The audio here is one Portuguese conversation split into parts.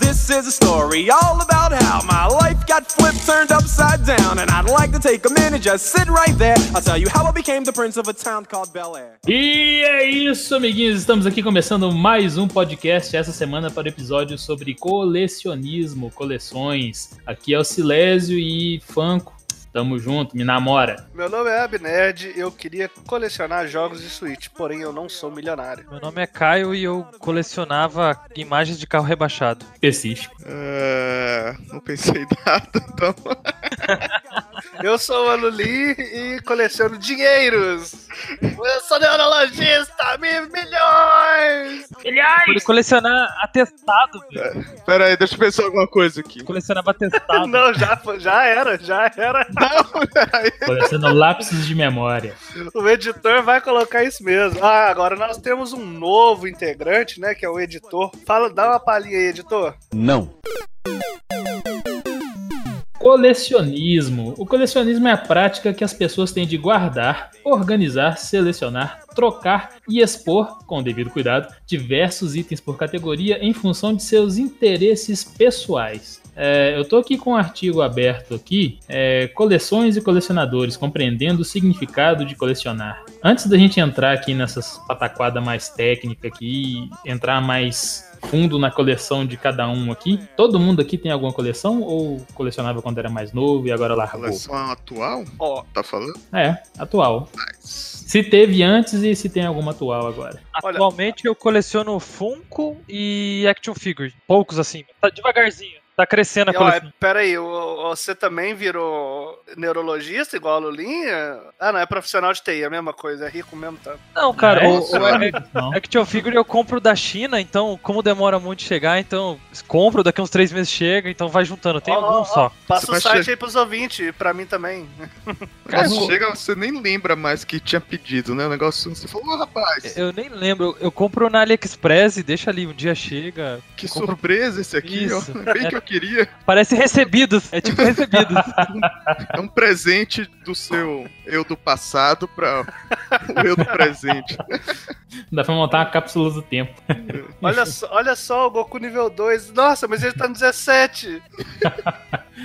This is a story all about how my life got flipped, turned upside down. And I'd like to take a minute, just sit right there. I'll tell you how I became the prince of a town called Bel Air. E é isso, amiguinhos. Estamos aqui começando mais um podcast essa semana para o episódio sobre colecionismo, coleções. Aqui é o Silésio e Fanco. Tamo junto, me namora. Meu nome é Abnerd, eu queria colecionar jogos de Switch, porém eu não sou milionário. Meu nome é Caio e eu colecionava imagens de carro rebaixado. Específico. É, não pensei em nada, então. Eu sou o Aluli e coleciono dinheiros. Eu sou neurologista, mil milhões! Ele colecionar atestado, velho. Pera aí, deixa eu pensar alguma coisa aqui. Colecionava atestado. Não, já, já era, já era. Não. Colecionando lápis de memória. O editor vai colocar isso mesmo. Ah, agora nós temos um novo integrante, né? Que é o editor. Fala, dá uma palhinha aí, editor. Colecionismo. O colecionismo é a prática que as pessoas têm de guardar, organizar, selecionar, trocar e expor, com devido cuidado, diversos itens por categoria em função de seus interesses pessoais. É, eu tô aqui com um artigo aberto aqui, é, coleções e colecionadores, compreendendo o significado de colecionar. Antes da gente entrar aqui nessas pataquada mais técnica aqui, entrar mais fundo na coleção de cada um aqui, todo mundo aqui tem alguma coleção ou colecionava quando era mais novo e agora largou? Coleção atual? Ó, Tá falando? É, atual. Nice. Se teve antes e se tem alguma atual agora. Olha- Atualmente eu coleciono Funko e Action Figure. Poucos assim. Tá devagarzinho. Tá crescendo a ó, coleção. pera aí, o- você também virou neurologista igual a Lulinha? Ah, não, é profissional de TI, é a mesma coisa, é rico mesmo, tá? Não, cara, É, o, o mano. Não. Action Figure eu compro da China, então como demora muito de chegar, então compro, daqui uns três meses chega, então vai juntando. Tem Ó, ó, algum ó, só. Passa Você o site che- aí pros ouvintes, pra mim também. Cara, chega, você nem lembra mais que tinha pedido, né? O negócio, você falou, ô rapaz, Eu nem lembro, eu compro na AliExpress e deixa ali, um dia chega. que compro- surpresa esse aqui, ó. Isso. Bem que eu queria. Parece recebidos, é tipo recebidos. É um presente do seu eu do passado pra o eu do presente. Dá pra montar uma cápsula do tempo. Olha só, olha só o Goku nível 2. Nossa, mas ele tá no 17.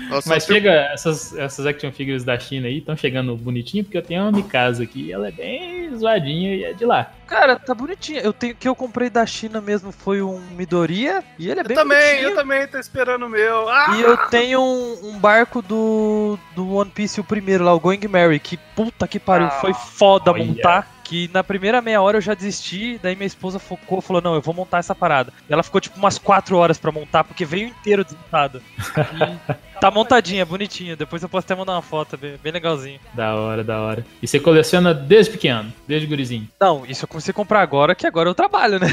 Nossa, Mas seu- chega, essas, essas action figures da China aí estão chegando bonitinho, porque eu tenho uma Mikasa aqui e ela é bem zoadinha e é de lá. Cara, tá bonitinho. Eu tenho que eu comprei da China mesmo foi um Midoriya e ele é Eu bem também, bonitinho. eu também tô esperando o meu. Ah! E eu tenho um, um barco do, do One Piece, o primeiro lá, o Going Merry, que puta que pariu, Ah, foi foda olha. montar. Que na primeira meia hora eu já desisti, daí minha esposa focou, falou: Não, eu vou montar essa parada. E ela ficou tipo umas 4 horas pra montar, porque veio inteiro desmontado. E tá montadinha, bonitinha. Depois eu posso até mandar uma foto, bem, bem legalzinho. Da hora, da hora. E você coleciona desde pequeno, desde gurizinho. Não, isso eu comecei a comprar agora, que agora eu trabalho, né?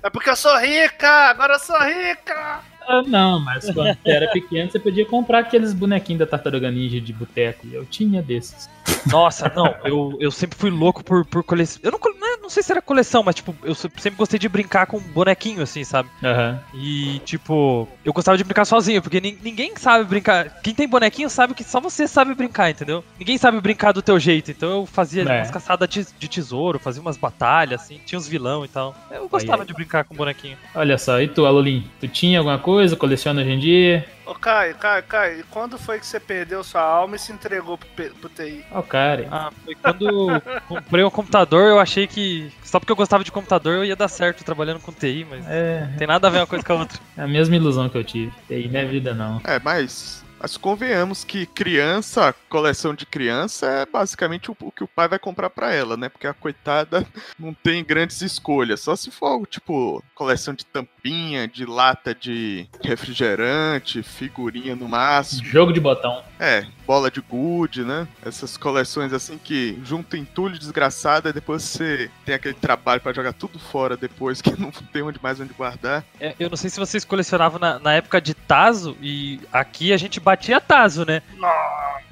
É porque eu sou rica! Agora eu sou rica! Ah, não, mas quando você era pequeno, você podia comprar aqueles bonequinhos da Tartaruga Ninja de boteco. E eu tinha desses. Nossa, não, eu, eu sempre fui louco por, por coleção. Eu não, cole- não, sei se era coleção, mas tipo, eu se- sempre gostei de brincar com bonequinho, assim, sabe? Aham. E, tipo, eu gostava de brincar sozinho, porque nin- ninguém sabe brincar. Quem tem bonequinho sabe que só você sabe brincar, entendeu? Ninguém sabe brincar do teu jeito. Então eu fazia É. umas caçadas de, tesouro, fazia umas batalhas, assim, tinha uns vilão e tal. Eu gostava aí. de brincar com bonequinho. Olha só, e tu, Alolim? Tu tinha alguma coisa? Coleciona hoje em dia? Ô, Caio, Caio, Caio, e quando foi que você perdeu sua alma e se entregou pro, pro TI? Ó, cara. Ah, foi quando eu comprei o computador, eu achei que. Só porque eu gostava de computador eu ia dar certo trabalhando com TI, mas. É, Não tem nada a ver uma coisa com a outra. é a mesma ilusão que eu tive. E aí não é vida, não. É, mas, mas convenhamos que criança, coleção de criança é basicamente o, que o pai vai comprar pra ela, né? Porque a coitada não tem grandes escolhas. Só se for, tipo, coleção de tampinha, de lata de refrigerante, figurinha no máximo. Jogo de botão. É, bola de gude, né? Essas coleções assim que juntam entulho desgraçado e depois você tem aquele trabalho pra jogar tudo fora depois que não tem onde mais onde guardar. É, eu não sei se vocês colecionavam na, na época de Tazo, e aqui a gente batia Tazo, né?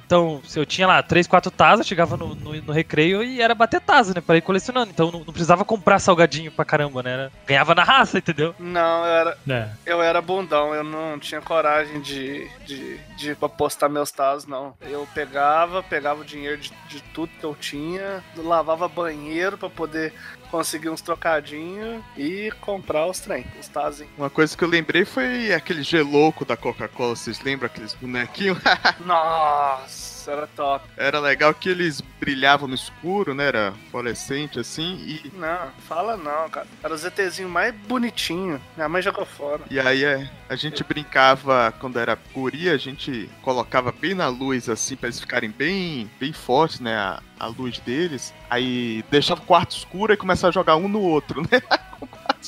Então, se eu tinha lá 3, 4 Tazos, chegava no, no, no recreio e era bater Tazo, né? Pra ir colecionando. Então não, não precisava comprar salgadinho pra caramba, né? Era- ganhava na raça, entendeu? Não, eu era, É. eu era bundão, eu não tinha coragem de, de, de apostar meus tazos, não. Eu pegava, pegava o dinheiro de, de tudo que eu tinha, lavava banheiro pra poder conseguir uns trocadinhos e comprar os trem, os tazinhos. Uma coisa que eu lembrei foi aquele gelouco da Coca-Cola. Vocês lembram aqueles bonequinhos? Nossa, era top. Era legal que eles brilhavam no escuro, né? Era fluorescente assim. E, Não, fala não, cara. Era o ZTzinho mais bonitinho. Minha mãe jogou fora. e aí é, a gente brincava quando era guria, a gente colocava bem na luz assim pra eles ficarem bem, bem fortes, né? A, a luz deles. Aí deixava o quarto escuro e começava a jogar um no outro, né?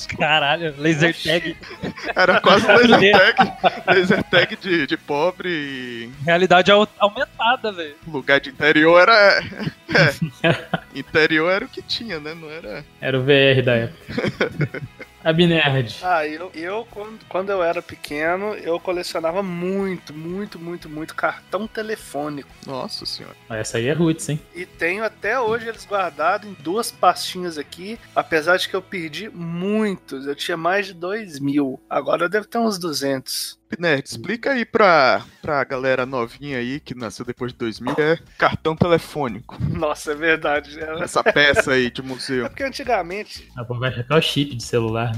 Caralho, laser tag. Era quase um laser tag, laser tag de, de pobre e Realidade au- aumentada, velho. lugar de interior era. É, interior era o que tinha, né? Não era. Era o VR da época. Abnerd. Ah, eu, eu quando, quando eu era pequeno, eu colecionava muito, muito, muito, muito cartão telefônico. Nossa senhora. Essa aí é roots, hein? E tenho até hoje eles guardados em duas pastinhas aqui, apesar de que eu perdi muitos. Eu tinha mais de dois mil. Agora eu devo ter uns 200. Nerd, explica aí pra, pra galera novinha aí que nasceu depois de 2000 que é cartão telefônico. Nossa, é verdade. Essa peça aí de É museu. porque antigamente Ah, pô, Vai ficar o chip de celular.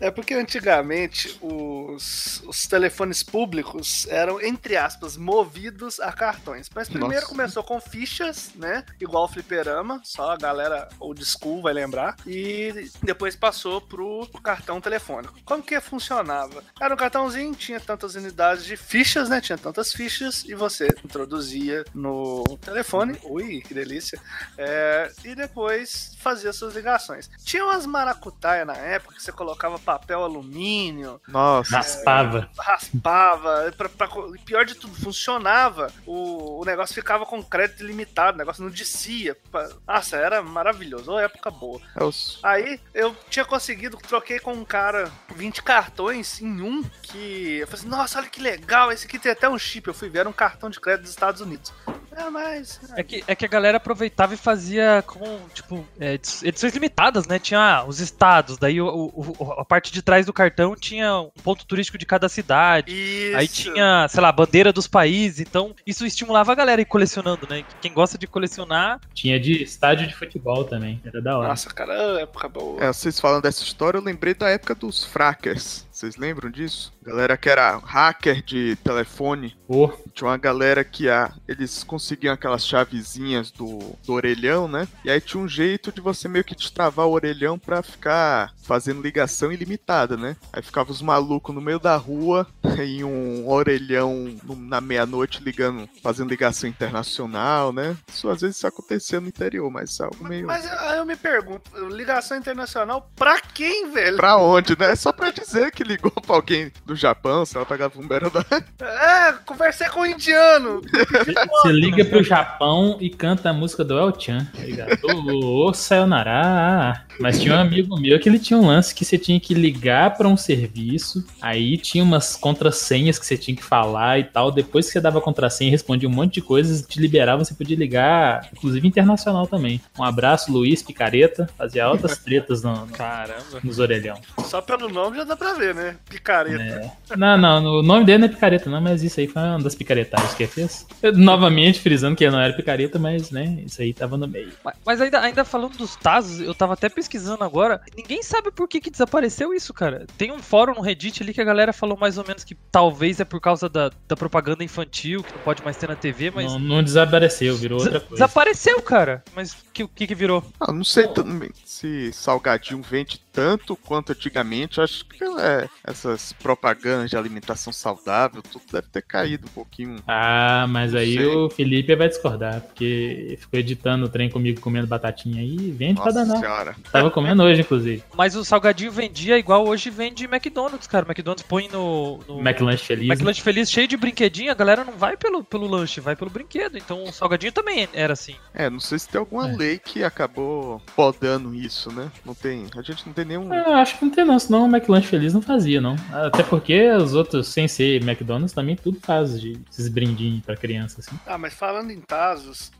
É porque antigamente os, os telefones públicos eram, entre aspas, movidos a cartões. Mas primeiro Nossa. começou com fichas, né? Igual o fliperama, só a galera old school vai lembrar. E depois passou pro, pro cartão telefônico. Como que funcionava? Era um cartãozinho, tinha tantas unidades de fichas, né? Tinha tantas fichas e você introduzia no telefone. Ui, que delícia. É, e depois fazia suas ligações. Tinha umas maracutaia na época que você colocava papel alumínio, Nossa. Raspava. raspava, pra, pra- e pior de tudo, funcionava. O, o negócio ficava com crédito ilimitado, o negócio não descia. Nossa, era maravilhoso, uma época boa. É. Aí eu tinha conseguido, troquei com um cara 20 cartões em um que. Eu falei assim, nossa, olha que legal, esse aqui tem até um chip. Eu fui ver, era um cartão de crédito dos Estados Unidos. É, mas. É que, é que a galera aproveitava e fazia com, tipo, é, edi- edições limitadas, né? Tinha ah, os estados, daí o, o- a parte de trás do cartão tinha um ponto turístico de cada cidade. Isso. Aí tinha, sei lá, bandeira dos países, então isso estimulava a galera a ir colecionando, né? Quem gosta de colecionar, Tinha de estádio de futebol também. Era da hora. Nossa, cara, época boa. É, vocês falando dessa história, eu lembrei da época dos frackers. Vocês lembram disso? Galera que era hacker de telefone. Pô, Tinha uma galera que ah, eles conseguiam aquelas chavezinhas do, do orelhão, né? E aí tinha um jeito de você meio que destravar o orelhão pra ficar fazendo ligação ilimitada, né? Aí ficava os malucos no meio da rua em um orelhão na meia-noite ligando, fazendo ligação internacional, né? Isso às vezes isso acontecia no interior, mas é algo meio. Mas aí eu me pergunto, ligação internacional pra quem, velho? Pra onde, né? Só pra dizer que ligou pra alguém do Japão, se ela pegava um beira da. É, conversei com um indiano. você liga pro Japão e canta a música do El Chan, tá ô, sayonara. Mas tinha um amigo meu que ele tinha um lance que você tinha que ligar pra um serviço, aí tinha umas contrassenhas que você tinha que falar e tal. Depois que você dava a contrassenha e respondia um monte de coisas, te liberava, você podia ligar, inclusive internacional também. Um abraço, Luiz Picareta, fazia altas tretas no- no- caramba. nos orelhão. Só pelo nome já dá pra ver, né? Picareta. É. Não, não, o nome dele não é picareta, não, mas isso aí foi uma das picaretagens que ele fez. Eu, novamente frisando que ele não era picareta, mas né, isso aí tava no meio. Mas- Mas ainda, ainda falando dos Tazos, eu tava até pesquisando agora, ninguém sabe por que, que desapareceu isso, cara. Tem um fórum no Reddit ali que a galera falou mais ou menos que talvez é por causa da, da propaganda infantil, que não pode mais ter na TV, mas. Não, não desapareceu, virou outra coisa. Desapareceu, cara. Mas o que, que, que virou? Ah, não sei também se salgadinho vende tanto quanto antigamente. Acho que é, essas propagandas de alimentação saudável, tudo deve ter caído um pouquinho. Ah, mas aí sei. o Felipe vai discordar, porque ficou editando o trem comigo comendo batatinha aí, vende pra Nossa danar. senhora. Tava comendo hoje, inclusive. Mas o salgadinho vendia igual hoje vende McDonald's, cara. McDonald's põe no. no... McLanche feliz. né? McLanche feliz, cheio de brinquedinho, a galera não vai pelo, pelo lanche, vai pelo brinquedo. Então o salgadinho também era assim. É, não sei se tem alguma É. lei que acabou podando isso, né? Não tem. A gente não tem nenhum. Eu acho que não tem não, senão o McLanche Feliz não fazia, não. Até porque os outros, sem ser McDonald's, também tudo faz de esses brindinhos pra criança, assim. Ah, mas falando em Tazos,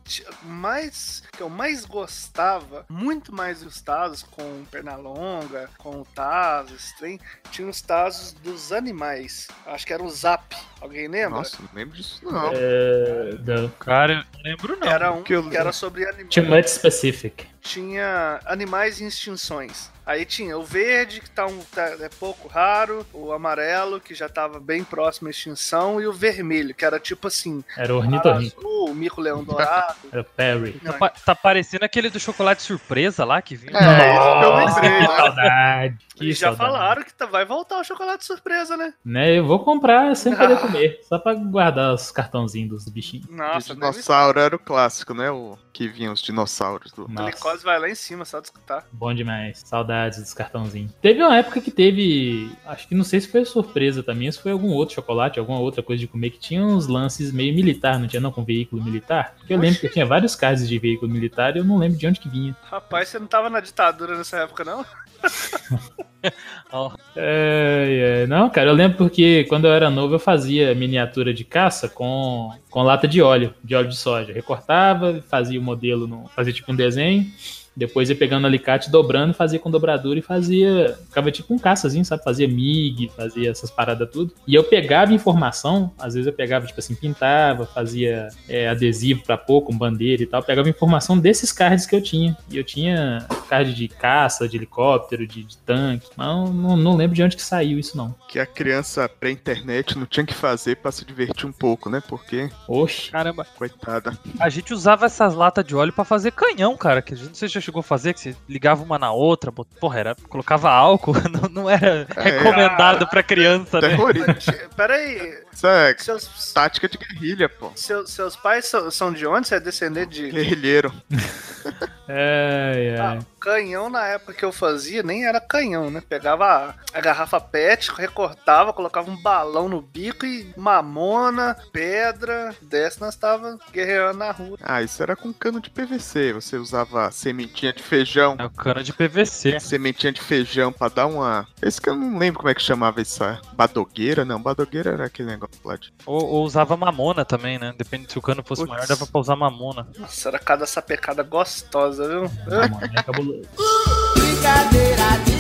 mais que eu mais gostava, muito mais dos Tazos com Pernalonga, com o Tazos, trem, tinha os Tazos dos animais. Acho que era o Zap. Alguém lembra? Nossa, não lembro disso, não. É, da- Cara, eu não lembro não. Era um que eu- que era sobre animais. Too much specific. tinha animais em extinções. Aí tinha o verde, que tá, um, tá é pouco raro, o amarelo, que já tava bem próximo à extinção, e o vermelho, que era tipo assim, Era o ornitorrinco. azul, o mico-leão dourado. Era o Perry. Não, Tá, tá parecendo aquele do chocolate surpresa lá que vinha. É, isso que eu lembrei, que né? saudade. Que e já saudade. falaram que tá- vai voltar o chocolate surpresa, né? Né, eu vou comprar sem poder comer. Só pra guardar os cartãozinhos dos bichinhos. Nossa, o deve- dinossauro era o clássico, né? O que vinha os dinossauros do. a Nossa. glicose vai lá em cima, só de escutar. Bom demais. Saudades dos cartãozinhos. Teve uma época que teve. Acho que não sei se foi surpresa também, se foi algum outro chocolate, alguma outra coisa de comer que tinha uns lances meio militar, não tinha não com veículo militar? Porque eu lembro que tinha vários casos de veículo militar e eu não lembro de onde que vinha. Rapaz, você não tava na ditadura nessa época, não? É, é, Não, cara, eu lembro porque quando eu era novo eu fazia miniatura de caça com, com lata de óleo, de óleo de soja. Recortava, fazia o modelo, no, fazia tipo um desenho, depois ia pegando alicate, dobrando, fazia com dobradura e fazia. Ficava tipo um caçazinho, sabe? Fazia MIG, fazia essas paradas tudo. E eu pegava informação, às vezes eu pegava, tipo assim, pintava, fazia é, adesivo pra pôr com bandeira e tal. Pegava informação desses cards que eu tinha. E eu tinha card de caça, de helicóptero, de, de tanque. Mas eu não, não lembro de onde que saiu isso, não. Que a criança pré-internet não tinha que fazer pra se divertir um pouco, né? Porque, Oxe. caramba, coitada. a gente usava essas latas de óleo pra fazer canhão, cara. Que a gente não sei se já chegou a fazer, que você ligava uma na outra, bot- porra, era, colocava álcool, não, não era É. recomendado pra criança, né? Terrorismo. Pera aí, Isso é seus, tática de guerrilha, pô. seus, seus pais são, são de onde? Você é descendente de. Guerrilheiro. É, é. Ah, canhão na época que eu fazia nem era canhão, né? Pegava a, garrafa PET, recortava, colocava um balão no bico e mamona, pedra, dessa nós tava guerreando na rua. Ah, isso era com cano de PVC. Você usava sementinha de feijão. É o cano de PVC. Sementinha de feijão pra dar uma. Esse que eu não lembro como é que chamava isso. é Badogueira? Não, badogueira era aquele negócio lá de. Ou, ou usava mamona também, né? Depende se o cano fosse Putz. maior, dava pra usar mamona. Nossa, era cada sapecada gostosa, viu? Não, mano, é cabuloso. Brincadeira de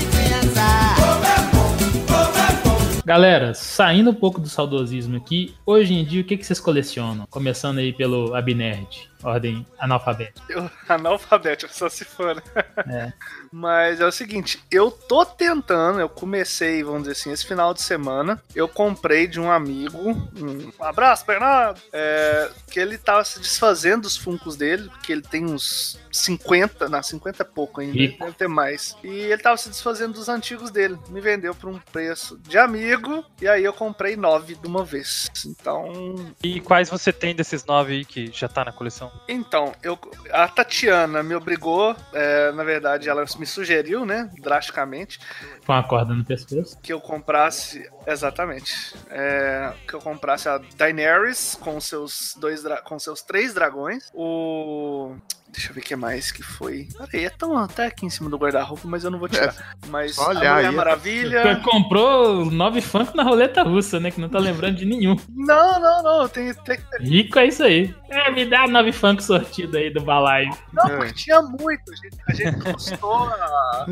Galera, saindo um pouco do saudosismo aqui, hoje em dia o que, que vocês colecionam? Começando aí pelo Abnerd, ordem analfabética. Eu, analfabeto, só se for. né? É. Mas é o seguinte, eu tô tentando, eu comecei, vamos dizer assim, esse final de semana, eu comprei de um amigo, um abraço, Bernardo, é, que ele tava se desfazendo dos funcos dele, porque ele tem uns 50, não, 50 é pouco ainda, Rico. deve ter mais. E ele tava se desfazendo dos antigos dele, me vendeu por um preço de amigo, e aí eu comprei nove de uma vez. Então, E quais você tem desses nove aí que já tá na coleção? Então, eu, a Tatiana me obrigou, é, na verdade, ela me sugeriu, né, drasticamente, Com a corda no pescoço. que eu comprasse, exatamente, é, que eu comprasse a Daenerys com seus dois, com seus três dragões, o Deixa eu ver o que mais que foi. Peraí, é tão até aqui em cima do guarda-roupa, mas eu não vou tirar. Mas só a Mulher aí. Maravilha. Você comprou nove funk na roleta russa, né? Que não tá lembrando de nenhum. Não, não, não. Tem, tem... Rico é isso aí. É, me dá nove funk sortido aí do balaio. Não, É. porque tinha muito. A gente, a gente custou a,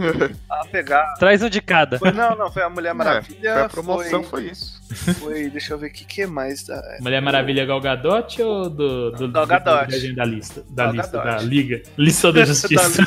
a pegar. Traz um de cada. Foi- não, não, foi a Mulher Maravilha. É, foi a promoção, foi, foi isso. Foi- Deixa eu ver o que, que mais. da- Mulher Maravilha Gal Gadot ou do, do, Gal do- Gadot. do desenho da lista? Da Gal lista, Gadot. da Liga. Lista da Justiça.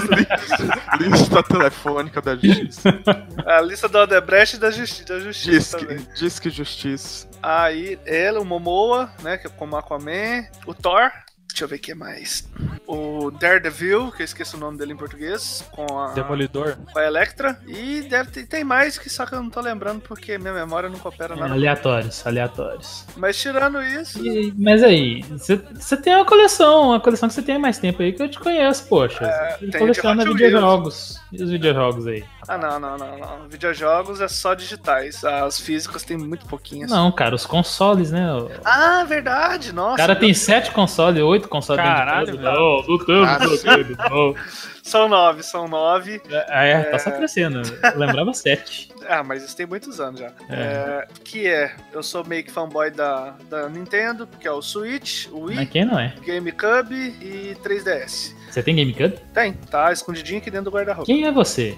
Lista telefônica da justiça. A lista do Odebrecht e da, justi da Justiça. também. Disque, disque Justiça. Aí, ela, o Momoa, né, que é como Aquaman, o Thor, deixa eu ver o que mais. O Daredevil, que eu esqueço o nome dele em português, com a, Demolidor. com a Electra. E deve ter, tem mais, que só que eu não tô lembrando porque minha memória não coopera É, nada. aleatórios, aleatórios. Mas tirando isso, E- mas aí, você tem uma coleção, uma coleção que você tem há mais tempo aí que eu te conheço, poxa. Tem coleciona videojogos. E os videojogos aí? Ah não, não, não, não. Videojogos é só digitais. As físicas tem muito pouquinhas. Não, cara, os consoles, né? O Ah, verdade, nossa. cara tem sete consoles, oito outro console Caralho, dentro de casa. Não, Ah, videogame, não. São nove, são nove. É, é, tá só crescendo. Eu lembrava sete. Ah, mas isso tem muitos anos já. É, que é, eu sou meio que fanboy da, da Nintendo, que é o Switch, o Wii, Mas quem não é? GameCube e 3DS. Você tem GameCube? Tem, tá escondidinho aqui dentro do guarda-roupa. Quem é você?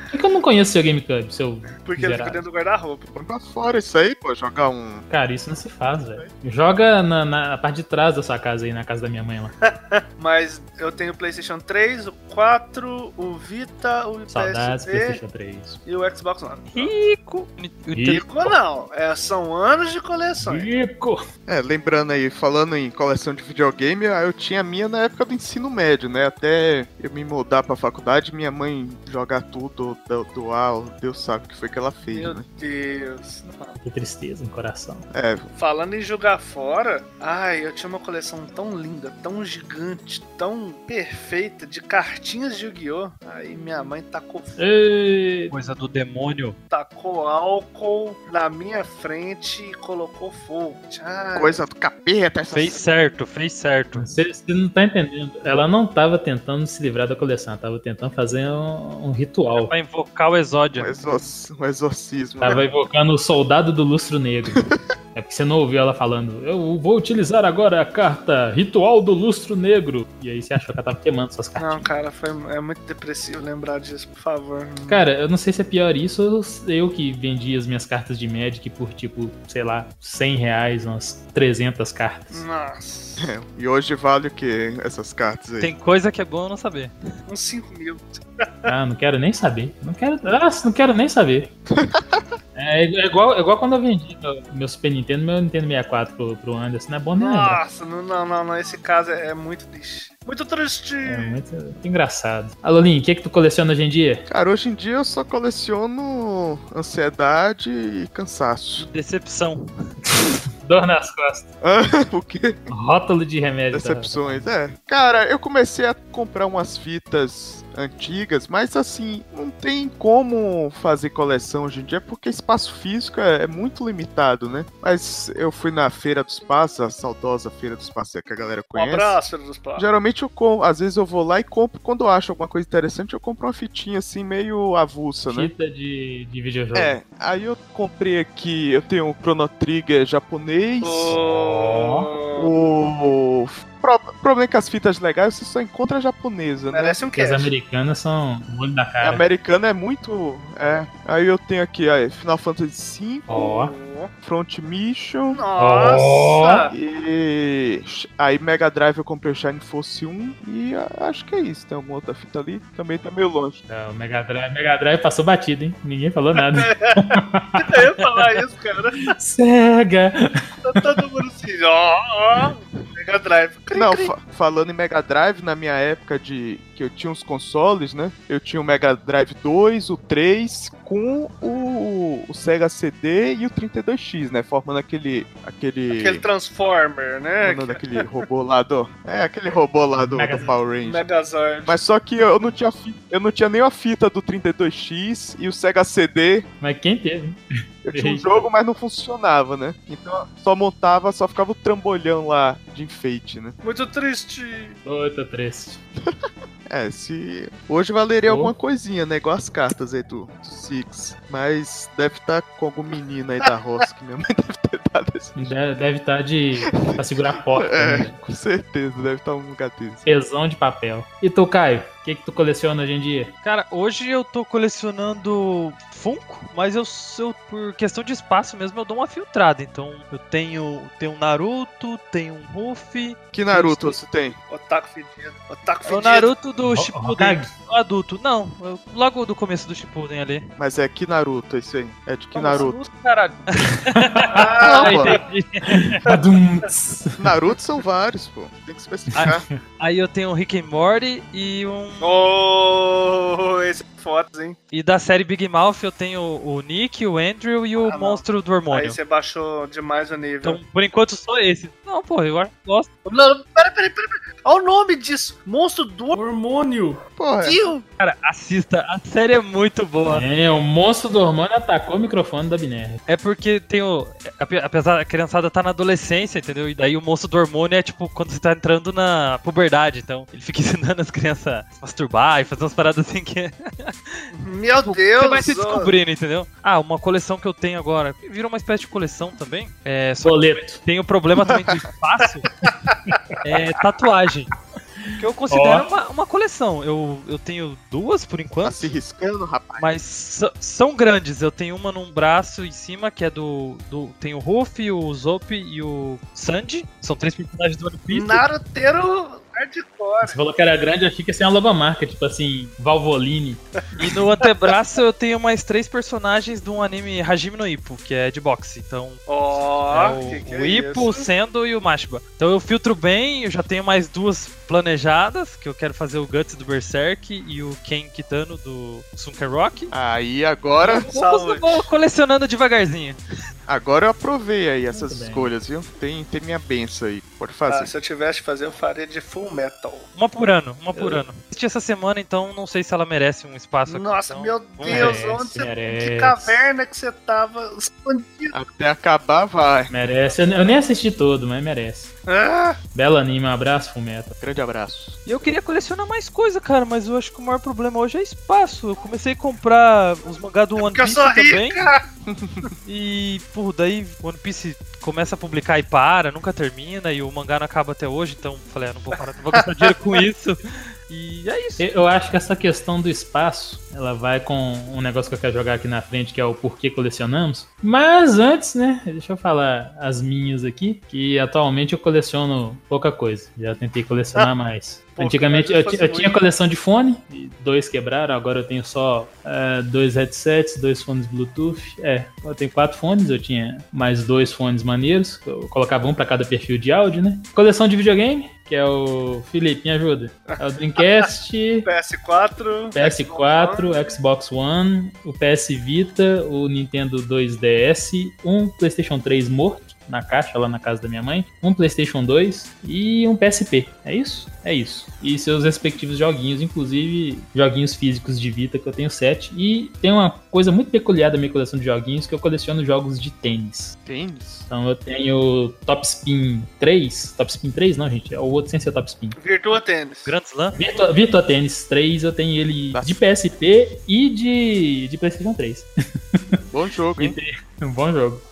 que eu não conheço seu GameCube, seu Porque ele fica dentro do guarda-roupa. Põe pra fora isso aí, pô, jogar um. Cara, isso não se faz, velho. Joga na, na parte de trás da sua casa aí, na casa da minha mãe lá. Mas eu tenho o PlayStation 3, o 4, o Vita, o Saudades, PSP PlayStation 3. e o Xbox One. Rico. Rico não, é, são anos de coleção. Rico! É, lembrando aí, falando em coleção de videogame, ah, eu tinha a minha na época do ensino médio, né? Até eu me mudar pra faculdade, minha mãe jogar tudo, do- doar, Deus sabe o que foi que ela fez, Meu né? Deus. Que tristeza no coração. É, Falando em jogar fora, ai, eu tinha uma coleção tão linda, tão gigante, tão perfeita de cartinhas de Yu-Gi-Oh! Aí minha mãe tacou, Ei, Coisa do demônio. tacou álcool na minha frente e colocou fogo. Ai, coisa do capeta, essas... Fez certo, fez certo. Você, você não tá entendendo. Ela não tava tentando se livrar da coleção, ela tava tentando fazer um, um ritual. Pra invocar o exódio. um, exor- um exorcismo. né? Tava invocando o soldado do lustro negro. É porque você não ouviu ela falando, eu vou utilizar agora a carta Ritual do Lustro Negro. E aí você achou que ela tava queimando suas cartas. Não, cara, foi, é muito depressivo lembrar disso, por favor. Cara, eu não sei se é pior isso ou eu que vendi as minhas cartas de Magic por tipo, sei lá, 100 reais, umas 300 cartas. Nossa, É, e hoje vale o que essas cartas aí? Tem coisa que é bom eu não saber. uns 5 mil. Ah, não quero nem saber. Não quero, ah, não quero nem saber. É, é igual, é igual quando eu vendi meu, meu Super Nintendo, meu Nintendo 64 pro, pro Anderson. Não é bom nem. Nossa, não, não, não, não, esse caso é, é muito triste. Muito triste. É muito, muito engraçado. Alolim, o que, que tu coleciona hoje em dia? Cara, hoje em dia eu só coleciono ansiedade e cansaço. Decepção. Dor nas costas. Ah, o quê? Rótulo de remédio. tá? Decepções, é. Cara, eu comecei a comprar umas fitas antigas, mas assim, não tem como fazer coleção hoje em dia porque espaço físico é, é muito limitado, né? Mas eu fui na Feira do Espaço, a saudosa Feira do Espaço que a galera Um conhece. abraço, filho dos pais. Geralmente eu compro, às vezes eu vou lá e compro, quando eu acho alguma coisa interessante, eu compro uma fitinha assim, meio avulsa, né? Fita de, de videojogo. É, aí eu comprei aqui, eu tenho um Chrono Trigger japonês. Oh, O pro- problema é que as fitas legais você só encontra japonesa, né? merece um Porque as americanas são o olho da A cara. americana é muito. É. Aí eu tenho aqui aí, Final Fantasy V, Ó. Front Mission. Nossa! E aí Mega Drive eu comprei o Shine Force 1 e acho que é isso. Tem alguma outra fita ali? Também tá meio longe. É, o Mega Drive, Mega Drive passou batido, hein? Ninguém falou nada. Eu ia falar isso, cara. Sega! Tá todo mundo assim, ó, ó. Mega Drive. Cri, Não, cri. fa- falando em Mega Drive, na minha época de que eu tinha os consoles, né? Eu tinha o Mega Drive 2, o 3, com o, o Sega CD e o 32X, né? Formando aquele. aquele. Aquele Transformer, né? o nome daquele robô lá do. É, aquele robô lá do, do Megazord. Power Ranger. Megazord. Mas só que eu não tinha eu não tinha nem a fita do 32X e o Sega CD. Mas quem teve? Eu tinha um jogo, mas não funcionava, né? Então só montava, só ficava o trambolhão lá de enfeite, né? Muito triste. Outra triste. É, se. Hoje valeria Oh. alguma coisinha, né? Igual as cartas aí do, do Six. Mas deve estar com algum menino aí da roça que minha mãe deve ter dado esse. Deve, deve estar de. pra segurar a porta. É, né? com certeza, deve estar um lugar desse. Pesão de papel. E tu, Caio? O que, que tu coleciona hoje em dia? Cara, hoje eu tô colecionando Funko, mas eu, eu por questão de espaço mesmo eu dou uma filtrada. Então eu tenho, tenho um Naruto, tenho um Ruffy, Que Naruto você tem? Otaku fedido. Otaku é o fedido. Naruto do Shippuden, o adulto. Não, eu- logo do começo do Shippuden ali. Mas é que Naruto, esse aí. É de que Como Naruto? assim? Caralho. Ah, Não, pô. Naruto são vários, pô. Tem que especificar. Aí eu tenho um Rick and Morty e um. Oh, esse é fotos, hein? E da série Big Mouth eu tenho o Nick, o Andrew e o Ah, não. monstro do Aí hormônio. você baixou demais o nível. Então, por enquanto, só esse. Não, pô, eu gosto. Não, peraí, peraí, peraí. peraí. Olha o nome disso. Monstro do Hormônio. Porra. Cara, assista, a série é muito boa. É, o monstro do hormônio atacou o microfone da Biner. É porque tem o. ape- Apesar a criançada tá na adolescência, entendeu? E daí o monstro do hormônio é tipo quando você tá entrando na puberdade. Então ele fica ensinando as crianças a se masturbar e fazer umas paradas assim que Meu Deus. você vai se descobrindo, entendeu? Ah, uma coleção que eu tenho agora. Virou uma espécie de coleção também. É, só Boleto. tem o problema também do espaço. é tatuagem. Que eu considero Ó. uma, uma coleção. Eu, eu tenho duas por tá enquanto. se riscando, rapaz. Mas são grandes. Eu tenho uma num braço em cima, que é do. do tem o Ruff, o Zop e o Sanji. São três personagens do One Piece. Naruteiro hardcore. Você falou que era grande, eu achei que ia ser uma logomarca, tipo assim, Valvoline. E no antebraço eu tenho mais três personagens de um anime Hajime no Ippo, que é de boxe. Então. Ó, é o, que que o é Ippo, o? Sendo e o Mashiba. Então eu filtro bem, eu já tenho mais duas planejadas, que eu quero fazer o Guts do Berserk e o Ken Kitano do Sunken Rock. Aí agora, Saúde. vou colecionando devagarzinho. agora eu aprovei aí essas escolhas, viu? Tem, tem minha benção aí. Pode Ah, fazer. se eu tivesse que fazer, eu faria de full metal. Uma por ano, uma por ano. Assisti essa semana, então não sei se ela merece um espaço aqui. Nossa, então, meu Deus, merece, onde você. merece. Que caverna que você tava escondido. Até acabar, vai. Merece. Eu, eu nem assisti todo, mas merece. Ah, Belo anime, um abraço, Fumeta. Grande abraço. E eu queria colecionar mais coisa, cara, mas eu acho que o maior problema hoje é espaço. Eu comecei a comprar os mangá do One porque eu Piece sou também. E, por daí One Piece começa a publicar e para, nunca termina, e o mangá não acaba até hoje, então falei, ah, não vou parar, não vou gastar dinheiro com isso. E é isso. Eu acho que essa questão do espaço, ela vai com um negócio que eu quero jogar aqui na frente, que é o porquê colecionamos. Mas antes, né, deixa eu falar as minhas aqui, que atualmente eu coleciono pouca coisa. Já tentei colecionar mais. Pouca, Antigamente eu, eu tinha coleção de fone, dois quebraram, agora eu tenho só eh, dois headsets, dois fones Bluetooth. É, eu tenho quatro fones, eu tinha mais dois fones maneiros, eu colocava um para cada perfil de áudio, né? Coleção de videogame, que é o Felipe, me ajuda. É o Dreamcast, PS4. PS4, Xbox One, o PS Vita, o Nintendo 2DS, um PlayStation 3 morto na caixa lá na casa da minha mãe, um PlayStation 2 e um PSP. É isso? É isso. E seus respectivos joguinhos, inclusive joguinhos físicos de Vita que eu tenho sete. E tem uma coisa muito peculiar da minha coleção de joguinhos que eu coleciono jogos de tênis. Tênis? Então eu tenho Top Spin 3, Top Spin 3 não, gente, é o outro sem ser Top Spin. Virtua Tênis. Grand Slam. Virtua, Virtua Tennis 3, eu tenho ele de PSP e de, de PlayStation 3. Bom jogo, hein? Um bom jogo.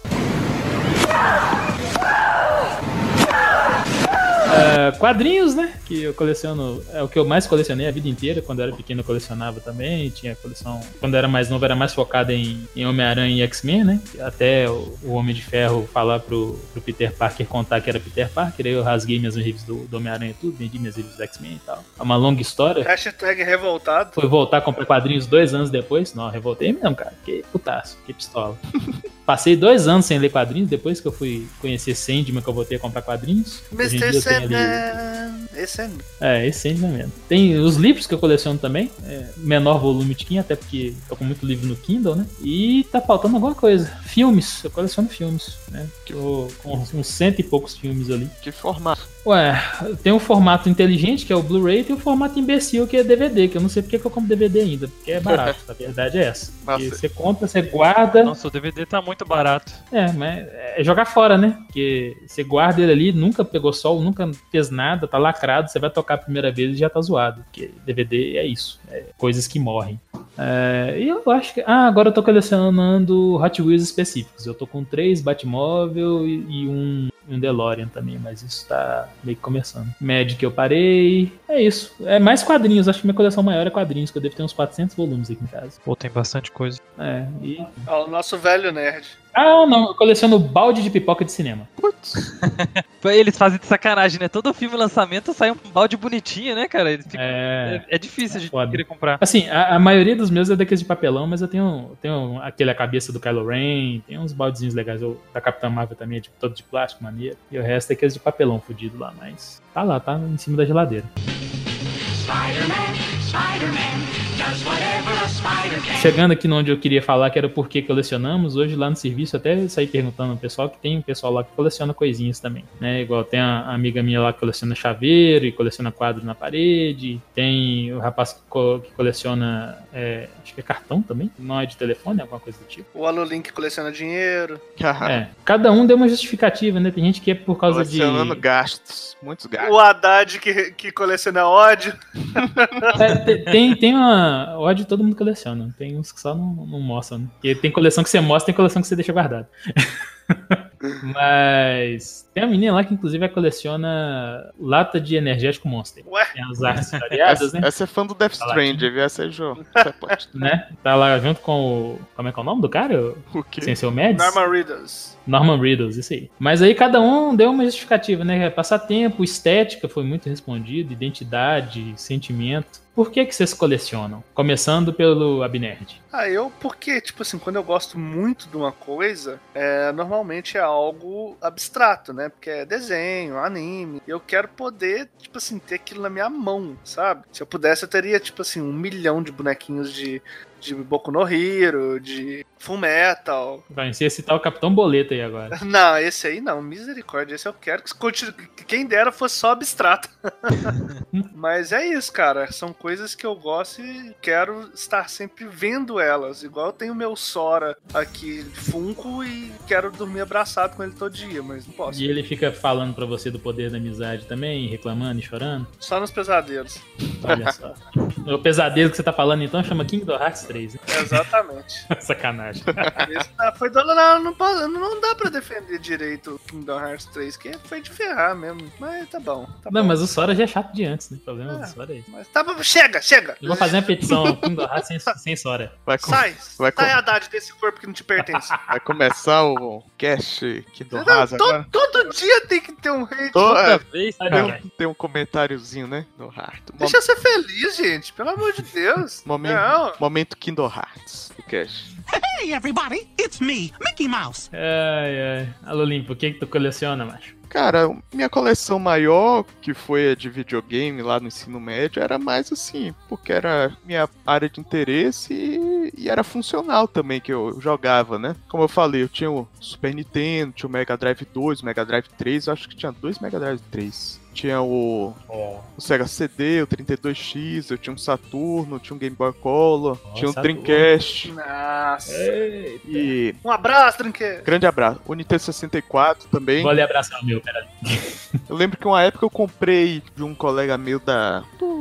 Ah, quadrinhos, né? Que eu coleciono. É o que eu mais colecionei a vida inteira. Quando eu era pequeno, eu colecionava também. Tinha coleção. Quando eu era mais novo, era mais focado em, em Homem-Aranha e X-Men, né? Até o, o Homem de Ferro falar pro, pro Peter Parker contar que era Peter Parker. Aí eu rasguei minhas reviews do, do Homem-Aranha e tudo. Vendi minhas reviews do X-Men e tal. É uma longa história. Hashtag revoltado. Foi voltar a comprar quadrinhos dois anos depois. Não, revoltei mesmo, cara. Que putaço, que pistola. Passei dois anos sem ler quadrinhos, depois que eu fui conhecer Sandman, que eu voltei a comprar quadrinhos. Mr. Sandman. Esse é. É, esse Sandman mesmo. Tem os livros que eu coleciono também, é, menor volume de Kindle, até porque tô com muito livro no Kindle, né? E tá faltando alguma coisa. Filmes, eu coleciono filmes, né? Tô com uns cento e poucos filmes ali. Que formato? Ué, tem um formato inteligente, que é o Blu-ray, e tem o formato imbecil, que é DVD, que eu não sei porque que eu compro DVD ainda, porque é barato, a verdade é essa. Você compra, você guarda, Nossa, o DVD tá muito barato. é, mas é jogar fora, né? Porque você guarda ele ali, nunca pegou sol, nunca fez nada, tá lacrado, você vai tocar a primeira vez e já tá zoado. Porque DVD é isso, é coisas que morrem. É, e eu acho que. Ah, agora eu tô colecionando Hot Wheels específicos. Eu tô com três Batmóvel e, e um, um DeLorean também, mas isso tá meio que começando. Magic eu parei. É isso. É mais quadrinhos, acho que minha coleção maior é quadrinhos, que eu devo ter uns 400 volumes aqui em casa. Pô, tem bastante coisa. É, e. Ó, o nosso velho nerd. Ah, não, eu coleciono balde de pipoca de cinema. Eles fazem de sacanagem, né? Todo filme lançamento sai um balde bonitinho, né, cara? Eles ficam- É. É, é difícil a gente Foda. querer comprar. Assim, a, a maioria dos meus é daqueles de papelão, mas eu tenho, tenho aquele a cabeça do Kylo Ren, tem uns baldezinhos legais. O da Capitã Marvel também é de, todo de plástico, maneiro. E o resto é aqueles de papelão fudido lá, mas tá lá, tá em cima da geladeira. Spider-Man, Spider-Man, Chegando aqui onde eu queria falar, que era por que colecionamos, hoje lá no serviço até saí perguntando ao pessoal que tem um pessoal lá que coleciona coisinhas também, né? Igual tem a amiga minha lá que coleciona chaveiro e coleciona quadros na parede, tem o rapaz que, co- que coleciona, é, acho que é cartão também, não é de telefone, alguma coisa do tipo. O Alolink coleciona dinheiro. É, cada um deu uma justificativa, né? Tem gente que é por causa de... Colecionando gastos. Muitos gastos. O Haddad que, que coleciona ódio. É, te- tem, tem uma. Ódio todo mundo coleciona. Tem uns que só não, não mostram. Né? Porque tem coleção que você mostra tem coleção que você deixa guardado. Mas tem uma menina lá que inclusive coleciona lata de energético Monster. Ué, Tem as artes variadas, Essa, né? essa é fã do Death Tá lá, Stranding, viu? Essa é jogo. Pode- né? Tá lá junto com o. Como é que é o nome do cara? O quê? Sem ser o Mads? Norman Reedus. Norman Riddles, isso aí. Mas aí cada um deu uma justificativa, né? Passatempo, estética foi muito respondido, identidade, sentimento. Por que que vocês colecionam? Começando pelo Abnerd. Ah, eu, porque, tipo assim, quando eu gosto muito de uma coisa, é, normalmente é algo abstrato, né? Porque é desenho, anime. Eu quero poder, tipo assim, ter aquilo na minha mão, sabe? Se eu pudesse, eu teria, tipo assim, um milhão de bonequinhos de, de Boku no Hero, de Full Metal. Vai ser citar o Capitão Boleto aí agora. Não, esse aí não, misericórdia. Esse eu quero que continue. que Quem dera fosse só abstrato. Mas é isso, cara. São coisas que eu gosto e quero estar sempre vendo elas. Igual eu tenho meu Sora aqui Funko e quero dormir abraçado com ele todo dia, mas não posso. E ele fica falando pra você do poder da amizade também, reclamando e chorando. Só nos pesadelos. Olha só. o pesadelo que você tá falando então chama Kingdom Hearts 3. né? Exatamente. Sacanagem. Esse tá- foi do... não, não, não dá pra defender direito o Kingdom Hearts 3, que foi de ferrar mesmo. Mas tá bom. Tá Não, bom. mas o Sora já é chato de antes, né? O problema do É. Sora é isso. Mas tá bom, chega, chega! Eu vou fazer uma petição ao Kingdom Hearts sem, sem Sora. Vai, com- Sai! vai sai com- Haddad desse corpo que não te pertence. vai começar o cast do Rasa to- agora. todo dia tem que ter um hate. Toda é, vez, tem, um, tem um comentáriozinho, né? Do Heart. Deixa eu ser feliz, gente. Pelo amor de Deus. Momento, Não. momento Kingdom Hearts do cast. Hey, everybody, it's me, Mickey Mouse. Ai, ai. Alô, Limpo, o que que tu coleciona, macho? Cara, minha coleção maior, que foi a de videogame lá no ensino médio, era mais assim, porque era minha área de interesse e, e era funcional também que eu jogava, né? Como eu falei, eu tinha o Super Nintendo, tinha o Mega Drive 2, o Mega Drive 3, eu acho que tinha dois Mega Drive 3. Tinha o, o Sega CD, o 32X, eu tinha um Saturno, tinha um Game Boy Color, tinha um. Dreamcast Nossa. e... Um abraço, Trinqueiro. Grande abraço. O Nintendo 64 também. Vou ali abraçar o meu, peraí. Eu lembro que uma época eu comprei de um colega meu da do,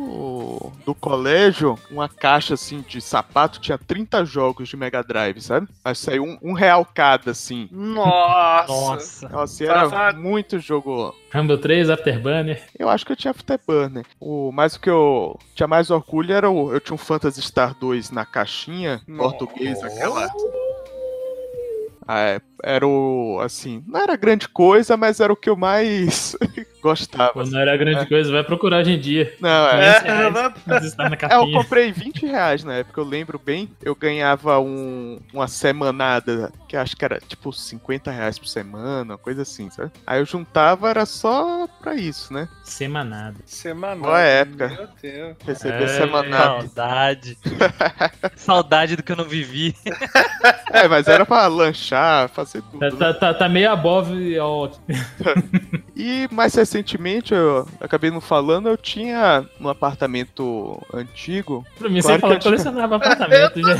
do colégio uma caixa assim de sapato, tinha 30 jogos de Mega Drive, sabe? Aí saiu um, um real cada, assim. Nossa. Nossa. Nossa, era muito jogo. Rumble 3, Afterburner. Eu acho que eu tinha Afterburner. O, mas o que eu tinha mais orgulho era o. Eu tinha um Phantasy Star 2 na caixinha, português, aquela. Ah, é, era o. Assim, não era grande coisa, mas era o que eu mais gostava. Quando não era grande coisa, vai procurar hoje em dia. Não, é. É, reais, está na É, eu comprei 20 reais na época, eu lembro bem. Eu ganhava um, uma semanada, que acho que era tipo 50 reais por semana, uma coisa assim, sabe? Aí eu juntava, era só pra isso, né? Semanada. Semanal. Boa época. Meu Deus. Receber É, semanada. Saudade. Saudade do que eu não vivi. É, mas era pra lanchar, fazer tudo. Tá, né? tá, tá, tá meio above. E mais recentemente, eu acabei não falando, eu tinha no apartamento antigo. Pra mim, Claro você falou que que colecionava apartamento. já.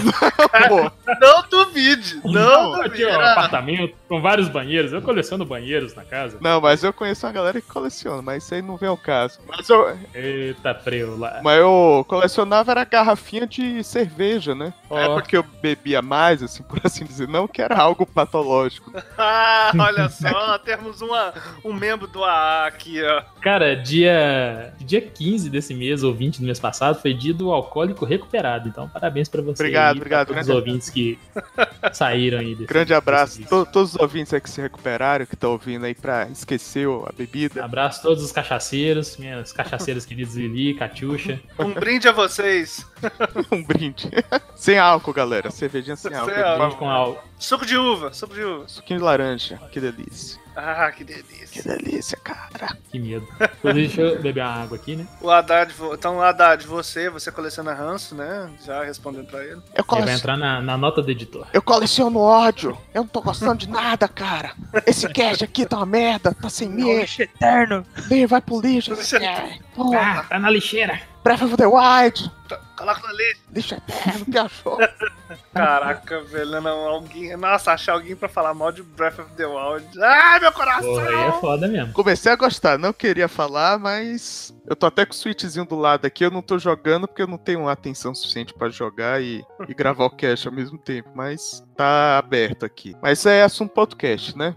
Não duvide. Não Aqui, duvide. ó, apartamento com vários banheiros. Eu coleciono banheiros na casa. não, mas eu conheço uma galera que coleciona, mas isso aí não vem ao caso. Mas eu, Eita, preu lá. Mas eu colecionava era garrafinha de cerveja, né? Ó. É porque eu bebia mais, assim, por assim dizer, não que era algo patológico. Ah, olha só, temos uma, um membro do AA aqui, ó. Cara, dia, dia 15 desse mês, ou 20 do mês passado, foi dia do alcoólico recuperado. Então, parabéns pra você. Obrigado, aí, obrigado, todos os ouvintes que saíram aí desse Grande abraço. To- todos os ouvintes aí que se recuperaram, que estão ouvindo aí pra esquecer a bebida. Abraço a todos os cachaceiros, minhas cachaceiras queridas Lili, Catiuxa. Um brinde a vocês. um brinde. sem álcool, galera. Cervejinha sem álcool. Sem álcool. Brinde com, al- Suco de uva, suco de uva. Suquinho de laranja, que delícia. Ah, que Que delícia. delícia, cara. Que medo. Inclusive, deixa eu beber uma água aqui, né? O Haddad, então, Haddad, você, você coleciona ranço, né? Já respondendo pra ele. Eu, Ele vai entrar na, na nota do editor. eu coleciono ódio. Eu não tô gostando de nada, cara. Esse cast aqui tá uma merda, tá sem mim. Lixo eterno. Ih, Vai pro lixo. Lixo É. Ah, tá na lixeira. Breath of the Wild. Coloca no lixo. Lixo eterno, que achou? Caraca, velho, não, alguém. Nossa, achar alguém pra falar mal de Breath of the Wild. Ai, meu coração! Porra, aí é foda mesmo. Comecei a gostar, não queria falar, mas eu tô até com o switchzinho do lado aqui, eu não tô jogando porque eu não tenho atenção suficiente pra jogar e, e gravar o cast ao mesmo tempo, mas tá aberto aqui. Mas é assunto podcast, né?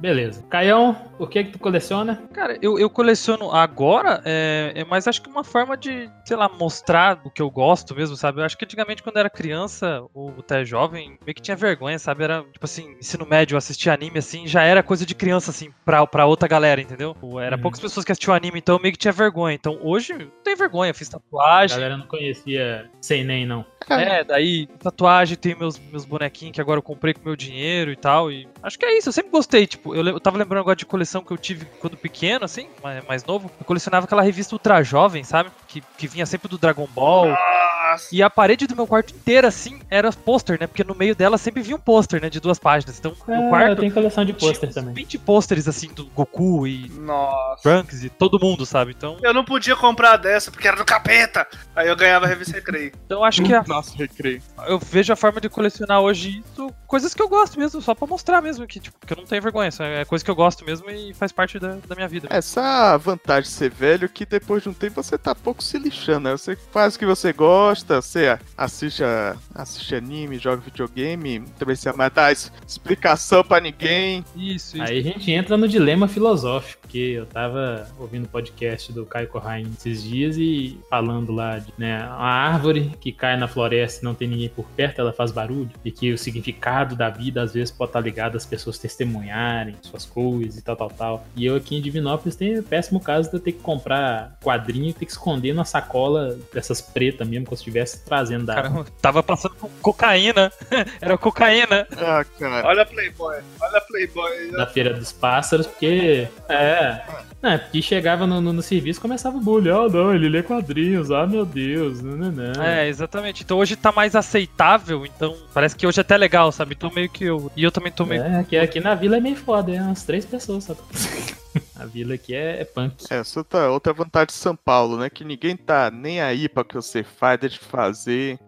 Beleza. Caião, o que que tu coleciona? Cara, eu, eu coleciono agora, é, é mais acho que uma forma de, sei lá, mostrar o que eu gosto mesmo, sabe? Eu acho que antigamente, quando eu era criança, ou até jovem, meio que tinha vergonha, sabe? Era, tipo assim, ensino médio, assistir anime, assim, já era coisa de criança, assim, pra, pra outra galera, entendeu? Era Uhum. poucas pessoas que assistiam anime, então eu meio que tinha vergonha. Então hoje, não tenho vergonha, fiz A tatuagem. galera não conhecia sem nem, não. É, daí tatuagem, tem meus, meus bonequinhos que agora eu comprei com meu dinheiro e tal. E acho que é isso, eu sempre gostei. Tipo, eu, le- eu tava lembrando agora de coleção que eu tive quando pequeno, assim, mais, mais novo. Eu colecionava aquela revista Ultra Jovem, sabe? Que, que vinha sempre do Dragon Ball. Nossa! E a parede do meu quarto inteira, assim, era pôster, né? Porque no meio dela sempre vinha um pôster, né? De duas páginas. Então, É, no eu quarto. tenho coleção de pôster também. 20 pôsteres, assim, do Goku e Nossa. Trunks e todo mundo, sabe? Então, Eu não podia comprar dessa porque era do capeta. Aí eu ganhava a revista Recreio. então acho que a, Nossa, recreio. eu vejo a forma de colecionar hoje isso, coisas que eu gosto mesmo, só pra mostrar mesmo, que, tipo, que eu não tenho vergonha, isso é coisa que eu gosto mesmo e faz parte da, da minha vida. Essa vantagem de ser velho é que depois de um tempo você tá pouco se lixando, né? Você faz o que você gosta, você assiste, a- assiste anime, joga videogame, também você vai dar explicação pra ninguém. Isso, isso. Aí a gente entra no dilema filosófico, porque eu tava ouvindo o podcast do Caio Corraine esses dias e falando lá de né, uma árvore que cai na floresta e não tem ninguém por perto, ela faz barulho, e que o significado da vida às vezes pode estar ligado às pessoas testemunharem suas coisas e tal, tal, tal. E eu aqui em Divinópolis tenho o péssimo caso de eu ter que comprar quadrinho e ter que esconder na sacola dessas pretas mesmo, como se estivesse trazendo da Caramba, tava passando com cocaína. Era cocaína. Ah, cara. Olha a Playboy. Olha a Playboy. da Feira dos Pássaros, porque. É. Não, é porque chegava no, no, no serviço e começava o bullying. Ah, não, ele lê quadrinhos. Ah, meu Deus. Não, não, não. É, exatamente. Então hoje tá mais aceitável, então parece que hoje é até legal, sabe? Então meio que eu. E eu também tô meio. É, aqui, aqui na vila é meio foda, é umas três pessoas só. A vila aqui é, é punk. Essa outra, outra vantagem de São Paulo, né? Que ninguém tá nem aí pra que você faz, deixa de fazer.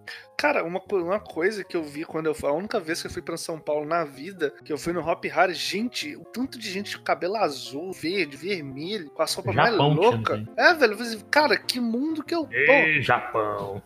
Cara, uma, uma coisa que eu vi quando eu fui. A única vez que eu fui pra São Paulo na vida, que eu fui no Hop Hari, gente, o tanto de gente com cabelo azul, verde, vermelho, com as roupas mais que chama, É, velho, cara, que mundo que eu tô. Ê, Japão.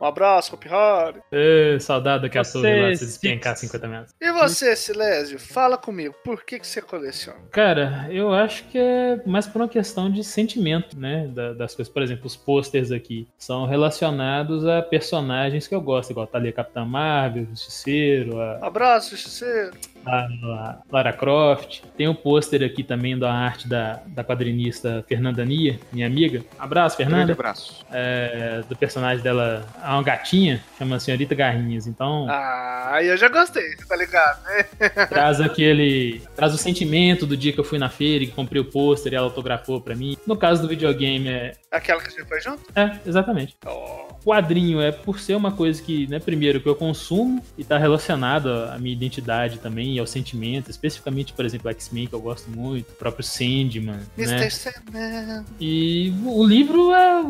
Um abraço, Hop Hari. Ê, saudade torre lá, se despencar 50 metros. E você, Silésio, fala comigo, por que, que você coleciona? Cara, eu acho que é mais por uma questão de sentimento, né? da- das coisas. Por exemplo, os posters aqui são relacionados a personagens que eu gosto, igual tá ali a Capitã Marvel, o Justiceiro, a, Abraço, Justiceiro. A- Lara Croft. Tem um pôster aqui também da arte da, da quadrinista Fernanda Nia, minha amiga. Abraço, Grande Fernanda. abraço. É, do personagem dela, é uma gatinha, chama Senhorita Garrinhas. Então, Ah, eu já gostei, tá ligado, né? traz aquele. Traz o sentimento do dia que eu fui na feira e comprei o pôster e ela autografou pra mim. No caso do videogame, é. Aquela que a gente foi junto? É, exatamente. Oh, Quadrinho é por ser uma coisa que, né, primeiro, que eu consumo e tá relacionado à minha identidade também e ao sentimento, especificamente, por exemplo, X-Men, que eu gosto muito, o próprio Sandman, Mr. né? Sandman. E o livro é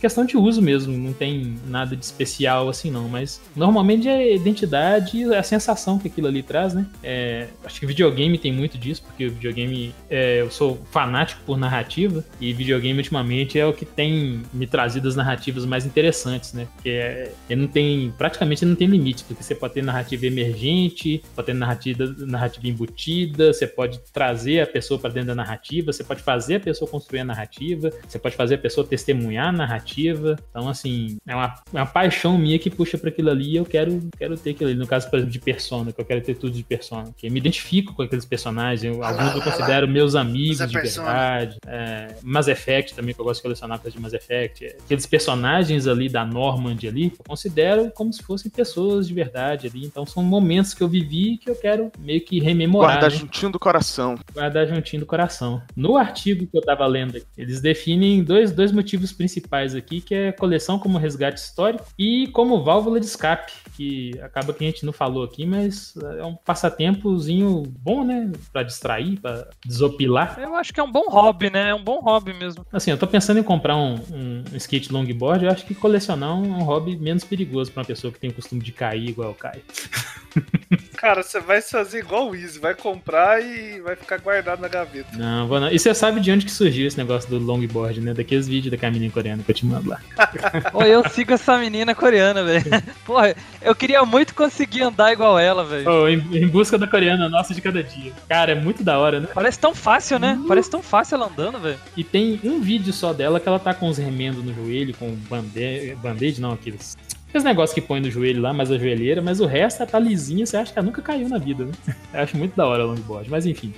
questão de uso mesmo, não tem nada de especial assim não, mas normalmente é a identidade e a sensação que aquilo ali traz, né? É, acho que videogame tem muito disso, porque o videogame, é, eu sou fanático por narrativa e videogame ultimamente é o que tem me trazido as narrativas mais interessantes, né? Porque é, ele não tem, praticamente não tem limite, porque você pode ter narrativa emergente, pode ter narrativa narrativa, narrativa embutida, você pode trazer a pessoa para dentro da narrativa, você pode fazer a pessoa construir a narrativa, você pode fazer a pessoa testemunhar a narrativa. Então, assim, é uma, é uma paixão minha que puxa para aquilo ali e eu quero, quero ter aquilo ali. No caso, por exemplo, de Persona, que eu quero ter tudo de Persona. Que eu me identifico com aqueles personagens, eu- alguns eu considero meus amigos de Persona. verdade. É, Mass Effect também, que eu gosto de colecionar coisas de Mass Effect. É, Aqueles personagens ali da Normand ali, eu considero como se fossem pessoas de verdade ali. Então são momentos que eu vivi que eu quero meio que rememorar. Guardar né? juntinho do coração. guardar juntinho do coração. No artigo que eu tava lendo aqui, eles definem dois, dois motivos principais aqui, que é coleção como resgate histórico e como válvula de escape, que acaba que a gente não falou aqui, mas é um passatempozinho bom, né? Pra distrair, pra desopilar. Eu acho que é um bom hobby, né? É um bom hobby mesmo. Assim, eu tô pensando em comprar um, um, skate longboard, eu acho que colecionar é um hobby menos perigoso pra uma pessoa que tem o costume de cair igual eu caio. Cara, você vai fazer igual o Easy, vai comprar e vai ficar guardado na gaveta. Não, vou não. E você sabe de onde que surgiu esse negócio do longboard, né? Daqueles vídeos da caminha coreana que eu te mando lá. Ô, eu sigo essa menina coreana, velho. Porra, eu queria muito conseguir andar igual ela, velho. Oh, em, em busca da coreana nossa de cada dia. Cara, é muito da hora, né? Parece tão fácil, né? Parece tão fácil ela andando, velho. E tem um vídeo só dela que ela tá com os remendos no joelho, com bande... band-aid, não, aqueles. Aqueles negócios que põe no joelho lá, mas a joelheira, mas o resto tá lisinha, você acha que ela nunca caiu na vida, né? Eu acho muito da hora o longboard, mas enfim.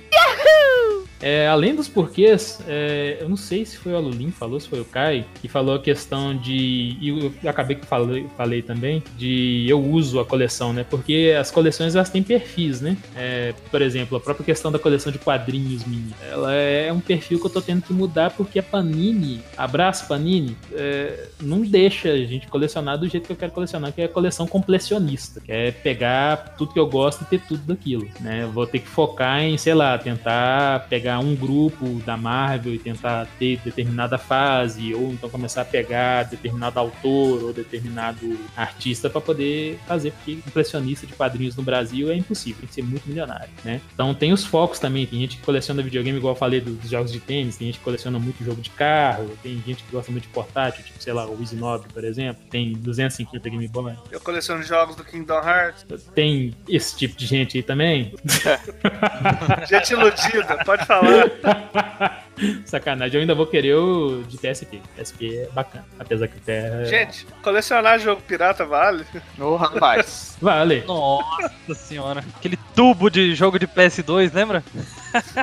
É, além dos porquês, é, eu não sei se foi o Alulin que falou, se foi o Kai, que falou a questão de. E eu acabei que falei, falei também, de eu uso a coleção, né? Porque as coleções elas têm perfis, né? É, por exemplo, a própria questão da coleção de quadrinhos minha. Ela é um perfil que eu tô tendo que mudar porque a Panini, abraço Panini, é, não deixa a gente colecionar do jeito que eu quero colecionar, que é a coleção completionista. Que é pegar tudo que eu gosto e ter tudo daquilo, né? Vou ter que focar em, sei lá, tentar pegar um grupo da Marvel e tentar ter determinada fase, ou então começar a pegar determinado autor ou determinado artista para poder fazer, porque impressionista de quadrinhos no Brasil é impossível, tem que ser muito milionário, né? Então tem os focos também, tem gente que coleciona videogame, igual eu falei dos jogos de tênis, tem gente que coleciona muito jogo de carro, tem gente que gosta muito de portátil, tipo, sei lá, o Easy Nobre, por exemplo, tem 250 Game Boy, Eu coleciono jogos do Kingdom Hearts. tem esse tipo de gente aí também. Gente iludida, pode falar. falar. Sacanagem, eu ainda vou querer o de PSP. PSP é bacana, apesar que o Terra. Gente, colecionar jogo pirata vale? Ô, rapaz. Vale. Nossa senhora. Aquele tubo de jogo de PS2, lembra?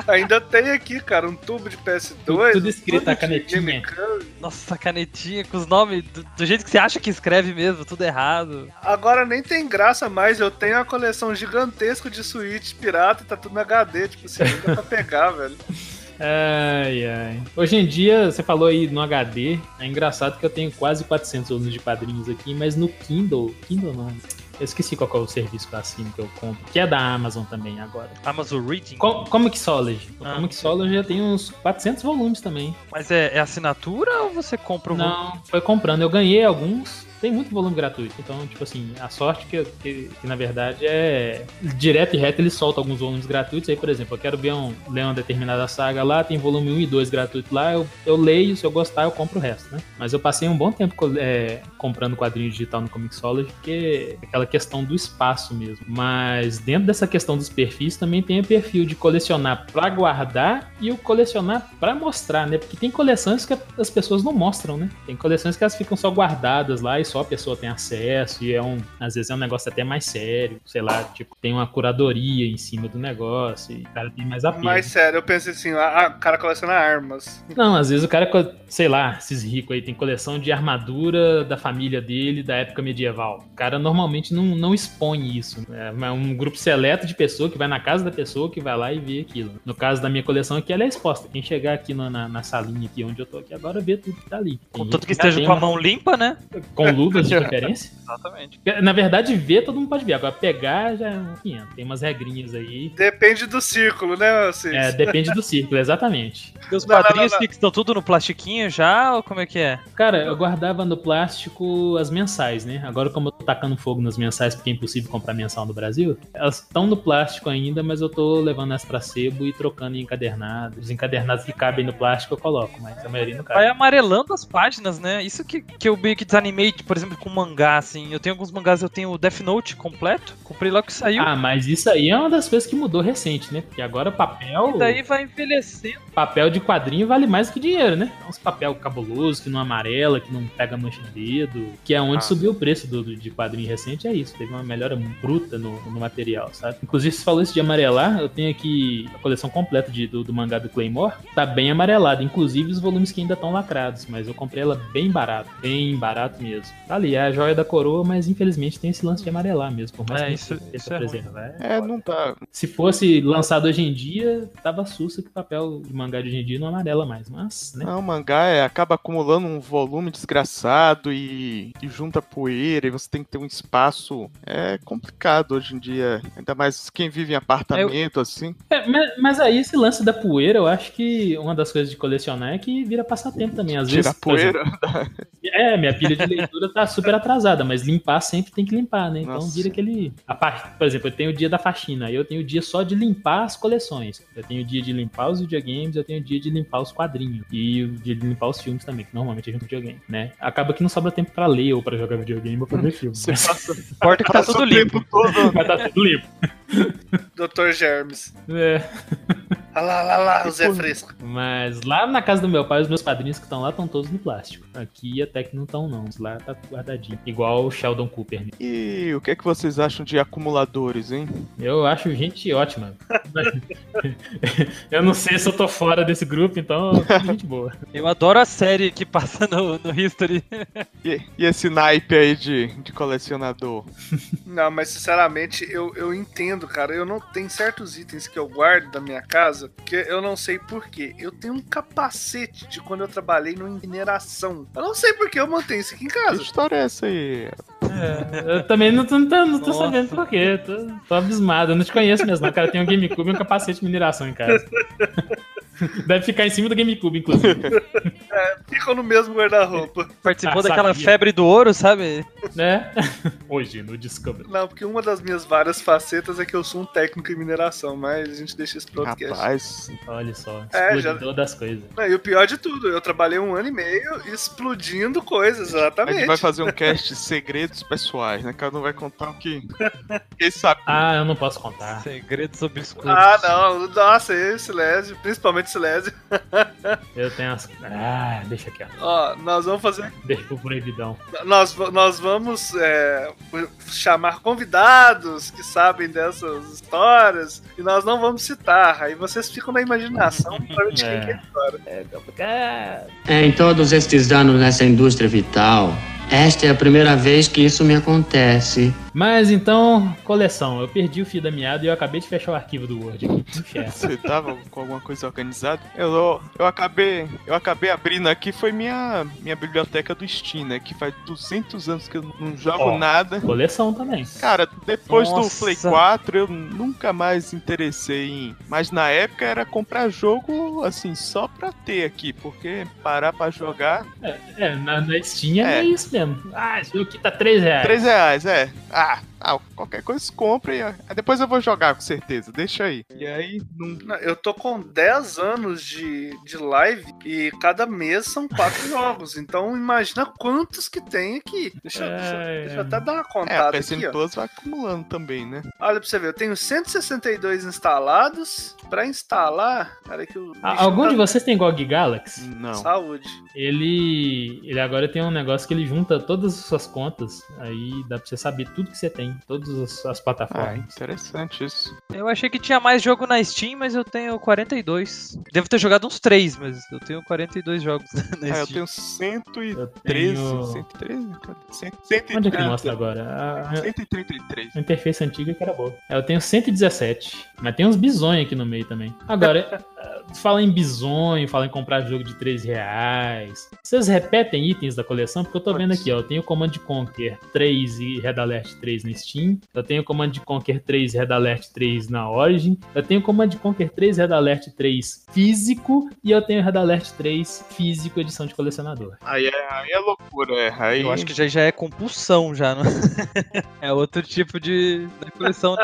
Ainda tem aqui, cara, um tubo de PS2. Tudo- tudo escrito tudo a de canetinha. Nossa, canetinha com os nomes do, do jeito que você acha que escreve mesmo, tudo errado. Agora nem tem graça mais, eu tenho uma coleção gigantesca de Switch pirata e tá tudo no HD, tipo assim, nem dá pra pegar, velho. Ai, ai. Hoje em dia, você falou aí no HD, é engraçado que eu tenho quase 400 volumes de quadrinhos aqui, mas no Kindle, Kindle não, eu esqueci qual é o serviço que eu assino, que eu compro, que é da Amazon também agora. Amazon Reading. Co Comixology. O Ah. Comixology já tem uns 400 volumes também. Mas é, é assinatura ou você compra volume? Não, foi comprando. Eu ganhei alguns. Tem muito volume gratuito. Então, tipo assim, a sorte que, que, que, na verdade é direto e reto ele solta alguns volumes gratuitos. Aí, por exemplo, eu quero ver um, ler uma determinada saga lá, tem volume 1 e 2 gratuito lá, eu, eu leio, se eu gostar, eu compro o resto, né? Mas eu passei um bom tempo é, comprando quadrinho digital no Comixology, porque é aquela questão do espaço mesmo. Mas dentro dessa questão dos perfis também tem o perfil de colecionar pra guardar e o colecionar pra mostrar, né? Porque tem coleções que as pessoas não mostram, né? Tem coleções que elas ficam só guardadas lá e só a pessoa tem acesso e é um, às vezes é um negócio até mais sério, sei lá, tipo, tem uma curadoria em cima do negócio e o cara tem mais apelo. Mas sério, eu pensei assim, ah, o cara coleciona armas. Não, às vezes o cara, sei lá, esses ricos aí tem coleção de armadura da família dele da época medieval. O cara normalmente não, não expõe isso. É um grupo seleto de pessoa que vai na casa da pessoa que vai lá e vê aquilo. No caso da minha coleção aqui, ela é exposta. Quem chegar aqui na, na, na salinha aqui onde eu tô aqui agora vê tudo que tá ali. Tem Contanto que esteja com a uma- mão limpa, né? Com luvas de preferência. Exatamente. Na verdade, ver todo mundo pode ver. Agora, pegar já é um 500. Tem umas regrinhas aí. Depende do círculo, né, vocês? É, depende do círculo, exatamente. E os quadrinhos que estão tudo no plastiquinho já, ou como é que é? Cara, eu guardava no plástico as mensais, né? Agora, como eu tô tacando fogo nas mensais porque é impossível comprar mensal no Brasil, elas estão no plástico ainda, mas eu tô levando elas pra sebo e trocando em encadernados. Os encadernados que cabem no plástico eu coloco, mas a maioria não Vai cabe. amarelando as páginas, né? Isso que, que eu meio que desanimei, tipo, por exemplo, com mangá, assim. Eu tenho alguns mangás, eu tenho o Death Note completo. Comprei logo que saiu. Ah, mas isso aí é uma das coisas que mudou recente, né? Porque agora papel. E daí vai envelhecendo. Papel de quadrinho vale mais que dinheiro, né? É uns papel cabuloso, que não amarela, que não pega mancha de dedo. Que é onde Ah. subiu o preço do, do- de quadrinho recente, é isso. Teve uma melhora bruta no, no material, sabe? Inclusive, você falou isso de amarelar, eu tenho aqui a coleção completa de- do, do mangá do Claymore. Tá bem amarelada, inclusive os volumes que ainda estão lacrados. Mas eu comprei ela bem barato, bem barato mesmo. Tá ali, é a joia da coroa, mas infelizmente tem esse lance de amarelar mesmo. Por mais É, que isso- tente isso é ruim. preservar. É, não tá. se fosse lançado hoje em dia, tava sussa que o papel de mangá de hoje em dia não amarela mais. Mas, né? Não, o mangá é, acaba acumulando um volume desgraçado e, e junta poeira e você tem que ter um espaço. É complicado hoje em dia. Ainda mais quem vive em apartamento, assim. É, mas, mas aí esse lance da poeira, eu acho que uma das coisas de colecionar é que vira passatempo também. Às vezes, Tirar por exemplo, poeira. É, minha pilha de leitura tá super atrasada, mas limpar sempre tem que limpar, né? Então Nossa. vira aquele. A parte, por exemplo, eu tenho o dia da faxina, aí eu tenho o dia só de limpar as coleções. Eu tenho o dia de limpar os videogames, eu tenho o dia de limpar os quadrinhos. E o dia de limpar os filmes também, que normalmente é junto com videogame, né? Acaba que não sobra tempo pra ler ou pra jogar videogame ou pra ver filme. Você passa, Importa que tá tudo limpo. todo. Mas tá tudo limpo. Dr. Germes. É. Olha lá, lá, lá, o Zé Fresco. Mas lá na casa do meu pai, os meus padrinhos que estão lá estão todos no plástico. Aqui até que não estão, não. Lá tá guardadinho. Igual o Sheldon Cooper. né? E o que é que vocês acham de acumuladores, hein? Eu acho gente ótima. eu não sei se eu tô fora desse grupo, então gente boa. Eu adoro a série que passa no, no History. E, e esse naipe aí de, de colecionador? Não, mas sinceramente, eu, eu entendo, cara. Eu não tenho certos itens que eu guardo da minha casa que eu não sei porquê. Eu tenho um capacete de quando eu trabalhei no mineração. Eu não sei por que eu mantenho isso aqui em Que casa. história é essa aí? Eu também não tô, não tô, não tô sabendo por quê. Tô, tô abismado. Eu não te conheço mesmo. Cara, tem um GameCube e um capacete de mineração em casa. Deve ficar em cima do GameCube, inclusive. Ficam no mesmo guarda-roupa. Participou Ah, daquela sabia. febre do ouro, sabe? Né? Hoje, no Discovery. Não, porque uma das minhas várias facetas é que eu sou um técnico em mineração, mas a gente deixa isso pro outro cast. Rapaz, Olha só. É, Explodidor das coisas. Não, e o pior de tudo, eu trabalhei um ano e meio explodindo coisas, a exatamente. gente vai fazer um cast de segredos pessoais, né? Cada um vai contar o que. Quem sabe. Ah, eu não posso contar. Segredos obscuros. Ah, não, nossa, esse Silésio, principalmente Silésio. Eu tenho as. Ah, deixa aqui, ó. Ó, nós vamos fazer. Deixa pro proibidão. Nós, nós vamos é, chamar convidados que sabem dessas histórias e nós não vamos citar. Aí vocês ficam na imaginação pra ver de quem É. que é a história. É complicado. Em todos estes anos nessa indústria vital, esta é a primeira vez que isso me acontece. Mas então, coleção. Eu perdi o fio da meada e eu acabei de fechar o arquivo do Word aqui. Você tava com alguma coisa organizada? Eu, eu acabei, eu acabei abrindo aqui, foi minha, minha biblioteca do Steam, né? Que faz 200 anos que eu não jogo Ó. nada. Coleção também. Cara, depois do Nossa. Play 4 eu nunca mais interessei em. Mas na época era comprar jogo assim, só pra ter aqui, porque parar pra jogar. É, é, na, na Steam é, É. isso mesmo. Ah, esse jogo aqui tá 3 reais. 3 reais, é. Ah, ah, qualquer coisa compra e ah, depois eu vou jogar com certeza, deixa aí. E aí, não. Eu tô com 10 anos de, de live e cada mês são 4 jogos. Então imagina quantos que tem aqui. Deixa, É, deixa- deixa eu até dar uma É, a contada PSN aqui, ó. Plus vai acumulando também, né? Olha pra você ver, eu tenho 162 instalados. Pra instalar, cara que o. Algum tá- de vocês tem GOG Galaxy? Não. Saúde. Ele, ele agora tem um negócio que ele junta todas as suas contas. Aí dá pra você saber tudo que você tem, todas as, as Ah, plataformas. interessante isso. Eu achei que tinha mais jogo na Steam, mas eu tenho 42. Devo ter jogado uns 3, mas eu tenho 42 jogos na Ah, eu Steam. tenho 113, Eu tenho... 113, cara. 100, 130, Onde é que ele mostra agora? A- 133. A interface antiga que era boa. É, Eu tenho 117, mas tem uns bizonhos aqui no meio também. Agora, fala em bizonho, fala em comprar jogo de 3 reais. Vocês repetem itens da coleção? Porque eu tô vendo aqui, ó. Eu tenho Command Conquer 3 e Red Alert 3 na Steam. Eu tenho Command Conquer 3 e Red Alert 3 na Origin. Eu tenho Command Conquer 3 e Red Alert 3 físico. E eu tenho Red Alert 3 físico, edição de colecionador. Aí é, aí é loucura, é. Aí, Eu acho que já, já é compulsão já, não? é outro tipo de, de coleção.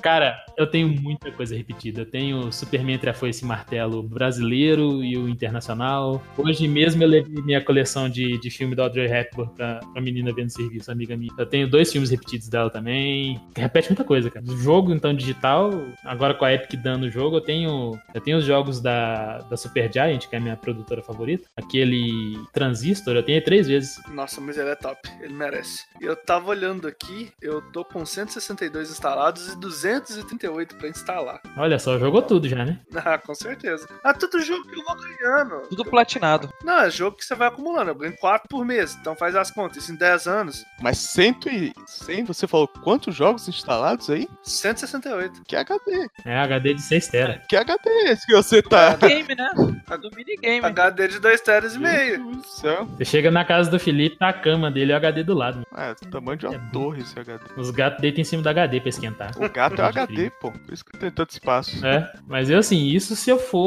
Cara, eu tenho muita coisa repetida. Eu tenho Superman entre a Foice e Martelo brasileiro e o internacional. Hoje mesmo eu levei minha coleção de, de filme da Audrey Hepburn pra, pra menina vendo serviço, amiga minha. Eu tenho dois filmes repetidos dela também. Repete muita coisa, cara. O jogo, então, digital, agora com a Epic dando o jogo, eu tenho, eu tenho os jogos da, da Supergiant, que é a minha produtora favorita. Aquele Transistor, eu tenho três vezes. Nossa, mas ele é top. Ele merece. Eu tava olhando aqui, eu tô com 162 instalados e 238 pra instalar. Olha só, jogou tudo já, né? Ah, com certeza. Ah, tudo jogo que eu vou ganhando. Tudo platinado. Não, é jogo que você vai acumulando. Eu ganho 4 por mês. Então faz as contas. Isso em 10 anos, Mas 100 e 100, você falou quantos jogos instalados aí? 168. Que HD? É HD de 6 tera. Que HD é esse que você tá? Game, né? É do minigame. HD de 2 teras e meio. Você chega na casa do Felipe, tá a cama dele e o HD do lado. É, tamanho de uma É torre esse HD. Os gatos deitam em cima do HD pra esquentar. O gato é HD, pô. Por isso que tem tanto espaço. É, mas eu assim, isso se eu for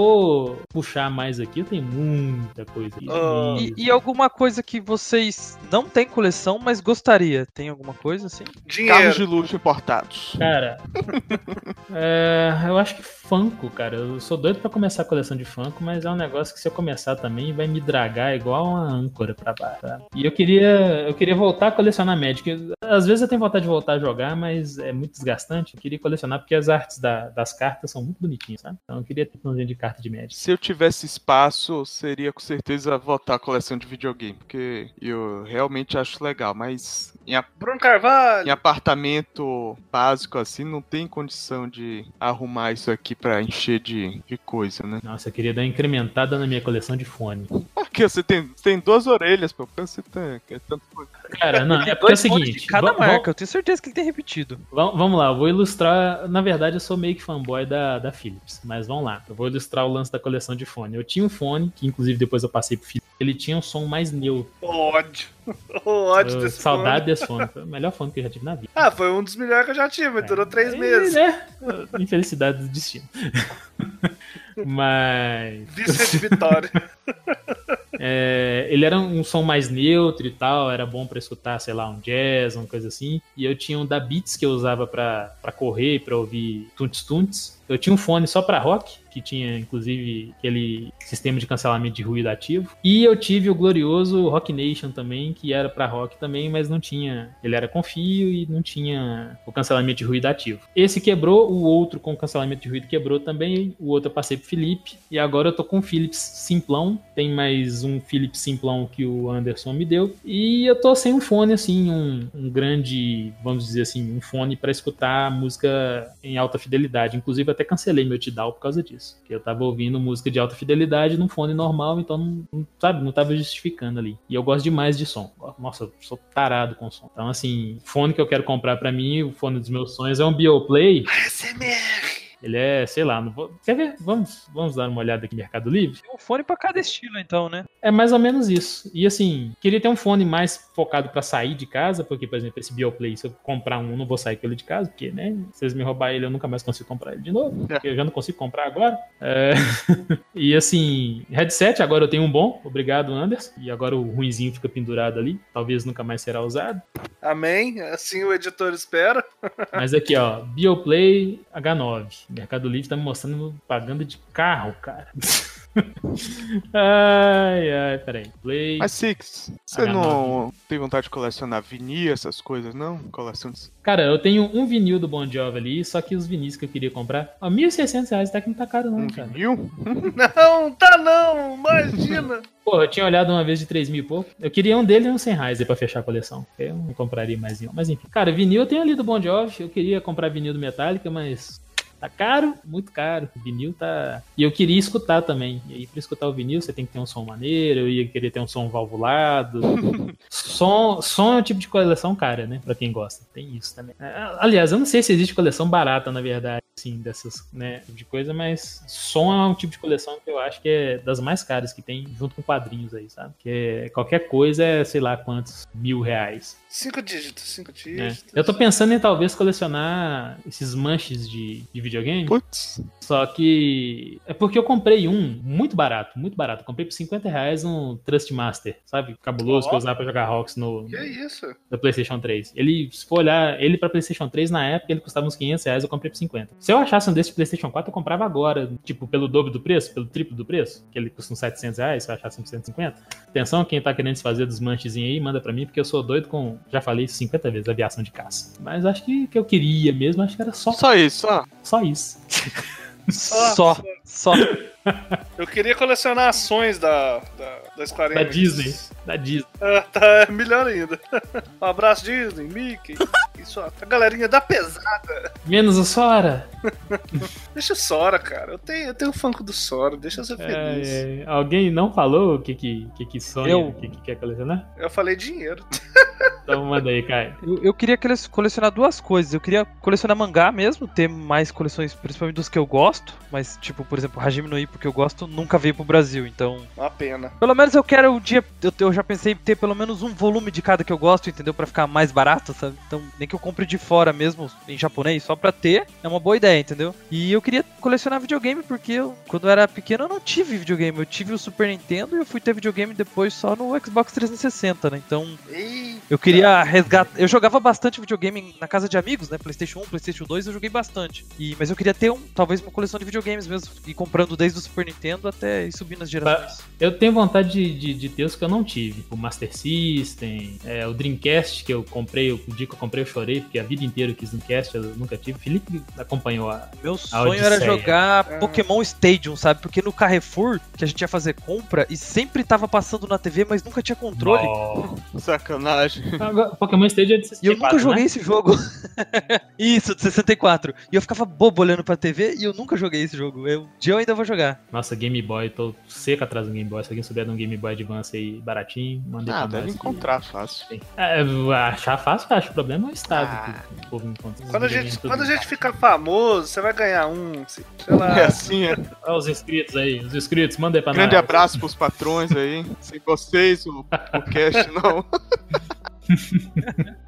puxar mais aqui, eu tenho muita coisa. Ah. E, e alguma coisa que vocês não têm coleção, mas gostaria? Tem alguma coisa assim? Carros Dinheiro. de luxo importados. Cara, é, eu acho que Funko, cara. Eu sou doido pra começar a coleção de Funko, mas é um negócio que se eu começar também vai me dragar igual uma âncora pra baixo. sabe? E eu queria, eu queria voltar a colecionar Magic. Às vezes eu tenho vontade de voltar a jogar, mas é muito desgastante. Eu queria colecionar porque as artes da- das cartas são muito bonitinhas, sabe? Então eu queria ter um de carta de Magic. Se eu tivesse espaço, seria com certeza voltar a coleção de videogame, porque eu realmente acho legal, mas em, a- Bruno Carvalho. em apartamento básico assim, não tem condição de arrumar isso aqui pra encher de, de coisa, né? Nossa, eu queria dar uma incrementada na minha coleção de fone. Porque você tem, tem duas orelhas, pô. Você tem, é tanto. Cara, não, é porque é o seguinte. de cada marca. Eu tenho certeza que ele tem repetido. Vam- Vamos lá, eu vou ilustrar. Na verdade, eu sou meio que fanboy da, da Philips, mas vamos lá. Eu vou ilustrar o lance da coleção de fone. Eu tinha um fone, que inclusive depois eu passei pro Philips. Ele tinha um som mais neutro. Ódio. Ódio Eu- desse saudade fone. desse fone. Foi o melhor fone que eu já tive na vida. Ah, foi um dos melhores que eu já tive, mas durou 3 É, meses. né? Infelicidade do destino. Mas. De vitória. É, ele era um som mais neutro e tal, era bom pra escutar, sei lá, um jazz, uma coisa assim. E eu tinha um da Beats que eu usava pra correr, pra ouvir tunts tunts. Eu tinha um fone só pra rock, que tinha inclusive aquele sistema de cancelamento de ruído ativo. E eu tive o glorioso Rock Nation também, que era pra rock também, mas não tinha. Ele era com fio e não tinha o cancelamento de ruído ativo. Esse quebrou, o outro com cancelamento de ruído quebrou também, o outro eu passei pro Felipe. E agora eu tô com o Philips Simplão. Tem mais um Philips Simplão que o Anderson me deu. E eu tô sem um fone, assim, um, um grande, vamos dizer assim, um fone pra escutar música em alta fidelidade. Inclusive, até cancelei meu Tidal por causa disso. Que eu tava ouvindo música de alta fidelidade num fone normal, então, não, não- sabe, não tava justificando ali. E eu gosto demais de som. Nossa, eu sou tarado com som. Então, assim, fone que eu quero comprar pra mim, o fone dos meus sonhos é um Bioplay. ASMR. Ele é, sei lá, não vou... quer ver? Vamos, vamos dar uma olhada aqui no Mercado Livre? Tem um fone pra cada estilo, então, né? É mais ou menos isso. E assim, queria ter um fone mais focado pra sair de casa, porque, por exemplo, esse Bioplay, se eu comprar um, eu não vou sair com ele de casa, porque, né, se eles me roubar ele, eu nunca mais consigo comprar ele de novo, porque eu já não consigo comprar agora. É, e assim, headset, agora eu tenho um bom, obrigado, Anderson. E agora o ruinzinho fica pendurado ali, talvez nunca mais será usado. Amém. Assim o editor espera. Mas aqui, ó, Bioplay H9. Mercado Livre tá me mostrando propaganda de carro, cara. ai, ai, peraí. Play. Mas Six, você H9. não tem vontade de colecionar vinil, essas coisas, não? Coleção de... Cara, eu tenho um vinil do Bon Jovi ali, só que os vinis que eu queria comprar, ó, 1.600 reais, até que não tá caro não, Um cara. vinil? Não, tá não. Imagina. Pô, eu tinha olhado uma vez de 3 mil e pouco. Eu queria um dele e um 100 reais aí pra fechar a coleção. Eu não compraria mais nenhum. Mas enfim. Cara, vinil eu tenho ali do Bon Jovi. Eu queria comprar vinil do Metallica, mas tá caro, muito caro. O vinil tá. E eu queria escutar também. E aí, pra escutar o vinil, você tem que ter um som maneiro. Eu ia querer ter um som valvulado. som, som é um tipo de coleção cara, né? Pra quem gosta. Tem isso também. É, Aliás, eu não sei se existe coleção barata, na verdade, assim, dessas, né, de coisa, mas som é um tipo de coleção que eu acho que é das mais caras que tem, junto com quadrinhos aí, sabe? Que é, qualquer coisa é, sei lá, quantos mil reais. Cinco dígitos, cinco né? dígitos. Eu tô pensando em talvez colecionar esses manches de, de videogame. Putz, Só que. É porque eu comprei um muito barato, muito barato. Eu comprei por 50 reais um Trustmaster, sabe? Cabuloso que eu usava pra jogar Rocks no, Que isso? da PlayStation 3. Ele, se for olhar, ele pra PlayStation 3 na época, ele custava uns 500 reais, eu comprei por 50. Se eu achasse um desse de PlayStation 4, eu comprava agora, tipo, pelo dobro do preço, pelo triplo do preço, que ele custa uns 700 reais, se eu achasse um 150. Atenção, quem tá querendo se fazer dos manchezinhos aí, manda pra mim, porque eu sou doido com, já falei isso 50 vezes, aviação de caça. Mas acho que que eu queria mesmo, acho que era só, Só isso, ó. só isso. Só, só. Eu queria colecionar ações da, da, da Square Da Enix. Disney, da Disney. Ah, tá é melhor ainda. Um abraço, Disney, Mickey. Isso, ó, a galerinha da pesada. Menos o Sora. Deixa o Sora, cara. Eu tenho, eu tenho funk do Sora, deixa eu ser feliz. É, é, alguém não falou o que que, que, que sonha, o que, que quer colecionar? Eu falei dinheiro. Então manda aí, Caio. Eu, eu queria cole- colecionar duas coisas. Eu queria colecionar mangá mesmo, ter mais coleções, principalmente dos que eu gosto. Mas, tipo, por exemplo, Hajime no Ippo que eu gosto nunca veio pro Brasil. Então, Uma pena. pelo menos eu quero um dia. Eu, eu já pensei em ter pelo menos um volume de cada que eu gosto, entendeu? Pra ficar mais barato, sabe? Então, nem que eu compre de fora mesmo, em japonês, só pra ter, é uma boa ideia, entendeu? E eu queria colecionar videogame, porque eu, quando eu era pequeno, eu não tive videogame. Eu tive o Super Nintendo e eu fui ter videogame depois só no Xbox 360, né? Então, eu queria resgatar. Eu jogava bastante videogame na casa de amigos, né? PlayStation 1, PlayStation 2, eu joguei bastante. E, mas eu queria ter um, talvez uma coleção de videogames mesmo. E comprando desde o Super Nintendo até ir subindo as gerações. Eu tenho vontade de, de, de ter os que eu não tive. O Master System, é, o Dreamcast que eu comprei, o dia que eu comprei eu chorei, porque a vida inteira eu quis Dreamcast, eu nunca tive. Felipe acompanhou a. Meu sonho era Odisseia. jogar Ah. Pokémon Stadium, sabe? Porque no Carrefour, que a gente ia fazer compra, e sempre tava passando na TV, mas nunca tinha controle. Oh. Sacanagem. Agora, Pokémon Stage é de E eu 64, nunca joguei né? esse jogo. Isso, de 64. E eu ficava bobo olhando pra TV e eu nunca joguei esse jogo. Eu, um dia eu ainda vou jogar. Nossa, Game Boy, tô seco atrás do Game Boy. Se alguém souber de um Game Boy Advance aí baratinho, mandei Ah, pra deve encontrar fácil. É, achar fácil, eu acho. O problema é estado Ah. que o povo encontra. quando a gente, quando a gente ficar famoso, você vai ganhar um. Sei lá. É assim, é. Olha os inscritos aí, os inscritos, manda aí pra Grande nós. abraço pros patrões aí. Sem vocês, o, o cast não.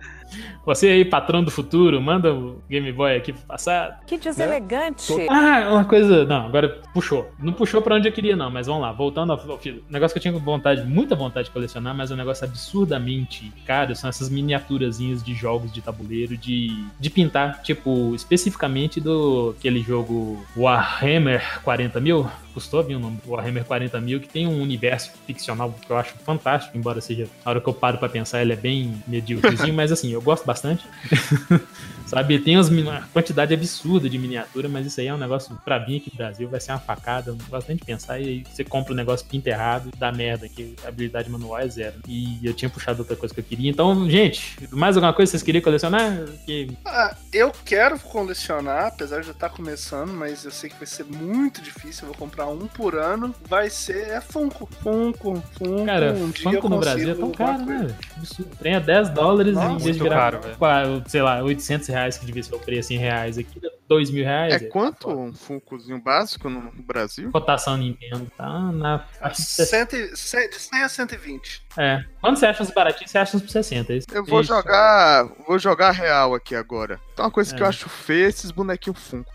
Você aí, patrão do futuro, manda o Game Boy aqui pro passado. Que deselegante. Ah, uma coisa. Não, agora puxou. Não puxou pra onde eu queria, não, mas vamos lá. Voltando ao. Um negócio que eu tinha vontade, muita vontade de colecionar, mas é um negócio absurdamente caro. São essas miniaturazinhas de jogos de tabuleiro de, de pintar. Tipo, especificamente do aquele jogo Warhammer 40 mil. Custou vir o nome Warhammer 40 mil, que tem um universo ficcional que eu acho fantástico, embora seja. A hora que eu paro pra pensar, ele é bem medíocrezinho, mas assim, eu gosto bastante. Sabe, tem umas, uma quantidade absurda de miniatura, mas isso aí é um negócio pra vir aqui pro Brasil, vai ser uma facada, não gosto nem de pensar, e aí você compra o negócio pinta errado, dá merda, que a habilidade manual é zero. E eu tinha puxado outra coisa que eu queria. Então, gente, mais alguma coisa que vocês queriam colecionar? Que Ah, eu quero colecionar, apesar de eu estar começando, mas eu sei que vai ser muito difícil. Eu vou comprar um por ano. Vai ser é Funko. Funko, Funko. Cara, um dia eu Funko no Brasil é tão caro, né? Absurdo. Trem é 10 dólares Nossa, em vez de virar, caro, velho. qua- sei lá, 800 reais, que devia ser o preço em reais aqui, 2 mil reais. É quanto um Funkozinho básico no Brasil? Cotação Nintendo tá na faixa de 60. 100, 100, de 100 a 120. É. Quando você acha os baratinhos, você acha uns por 60. Isso- Eu vou isso. jogar. Vou jogar real aqui agora. Então uma coisa que É. eu acho feia é esses bonequinhos Funko.